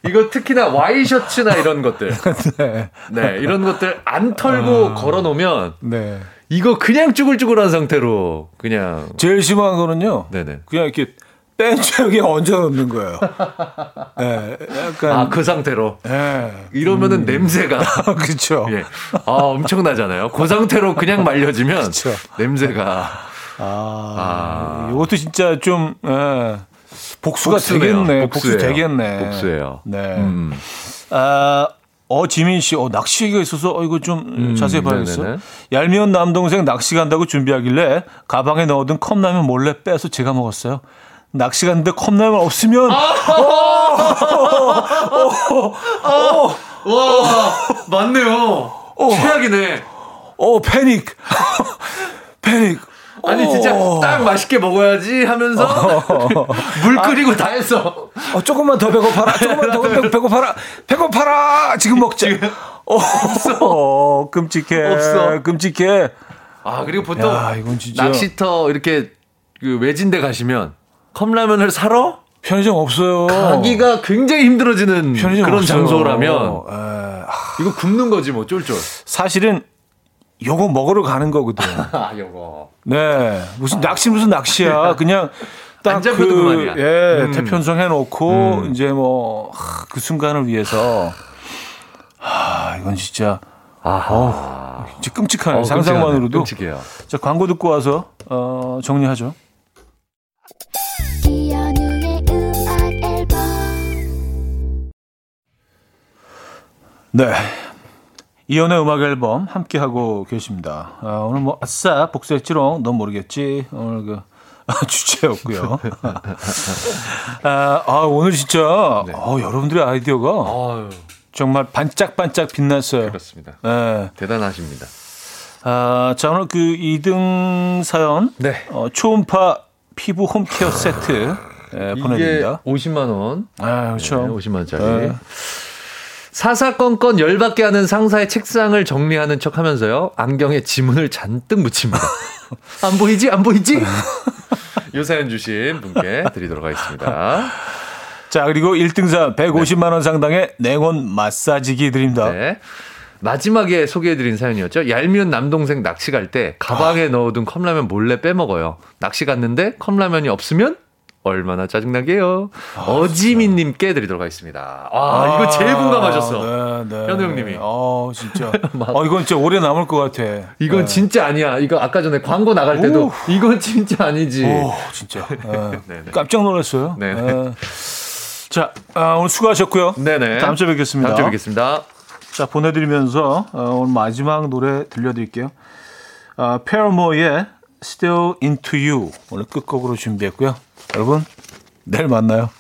이거 특히나 와이셔츠나 이런 것들. [LAUGHS] 네. 네, 이런 것들 안 털고 걸어 놓으면 네. 이거 그냥 쭈글쭈글한 상태로 그냥 제일 심한 거는요. 네네. 그냥 이렇게 벤치 여기에 얹어 놓는 거예요. 예, 약간. 아, 그 상태로. 예. 이러면은 냄새가 [LAUGHS] 그쵸. 예. 아, 엄청나잖아요. 그 상태로 그냥 말려지면 그쵸. 냄새가 아, 아. 이것도 진짜 좀, 예. 복수가 복수네요. 되겠네. 복수 복수예요. 되겠네. 복수예요. 네. 음. 아, 어, 지민 씨, 어, 낚시 얘기가 있어서, 어, 이거 좀 자세히 봐야겠어. 네네네. 얄미운 남동생 낚시 간다고 준비하길래 가방에 넣어둔 컵라면 몰래 빼서 제가 먹었어요. 낚시 갔는데 컵라면 없으면, 와, 맞네요. 최악이네. 어, 패닉. 패닉. 아니 진짜 어. 딱 맛있게 먹어야지 하면서 물 끓이고 다 했어. 어, 조금만 더 배고파라. 조금만 더 배- [LAUGHS] 배고파라. 배고파라. 지금 먹자. 어, 어, 끔찍해. 없어. 끔찍해. 아 그리고 보통 야. 낚시터 이렇게 그 외진데 가시면 컵라면을 사러 편의점 없어요. 가기가 굉장히 힘들어지는 그런 없어요. 장소라면 에, 이거 굽는 거지 뭐 쫄쫄. 사실은 요거 먹으러 가는 거거든. [LAUGHS] 아 요거. 네. 무슨 낚시 무슨 낚시야. 그냥 딱 [LAUGHS] 안 잡혀도 그. 예, 음. 태편성 해 놓고 이제 뭐 그 순간을 위해서 아 이건 진짜 아, 진짜 끔찍하네. 어, 상상만으로도. 끔찍해요. 자 광고 듣고 와서 어, 정리하죠. 네. 이연의 음악 앨범 함께 하고 계십니다. 아, 오늘 뭐 아싸 복수했지롱 넌 모르겠지 오늘 그 [LAUGHS] 주제였고요. [LAUGHS] 아, 아, 오늘 진짜 어, 여러분들의 아이디어가 아유, 정말 반짝반짝 빛났어요. 그렇습니다. 네. 대단하십니다. 아, 자 오늘 그 2등 사연 네. 어, 초음파 피부 홈케어 세트 예, 이게 보내드립니다. 50만 원. 아 그렇죠. 네, 50만 원짜리. 네. 사사건건 열받게 하는 상사의 책상을 정리하는 척 하면서요. 안경에 지문을 잔뜩 묻힙니다. [LAUGHS] 안 보이지? 안 보이지? [LAUGHS] 요 사연 주신 분께 드리도록 하겠습니다. 자 그리고 1등사 150만 원 상당의 냉온 마사지기 드립니다. 네. 마지막에 소개해드린 사연이었죠. 얄미운 남동생 낚시 갈 때 가방에 넣어둔 컵라면 몰래 빼먹어요. 낚시 갔는데 컵라면이 없으면 얼마나 짜증나게요. 어지민님께 드리도록 하겠습니다. 아, 이거 제일 공감하셨어. 네, 네. 현우 형님이. 어, 진짜. [LAUGHS] 어, 이건 진짜 오래 남을 것 같아. 이건 네. 진짜 아니야. 이거 아까 전에 광고 나갈 때도 오. 이건 진짜 아니지. 오, 진짜. 네. 네네. [LAUGHS] 깜짝 놀랐어요. 네. 자, 아, 오늘 수고하셨고요. 네네. 다음 주에 뵙겠습니다. 다음 주에 뵙겠습니다. 자, 보내드리면서 어, 오늘 마지막 노래 들려드릴게요. 아, 페어모의 Still Into You 오늘 끝곡으로 준비했고요. 여러분, 내일 만나요.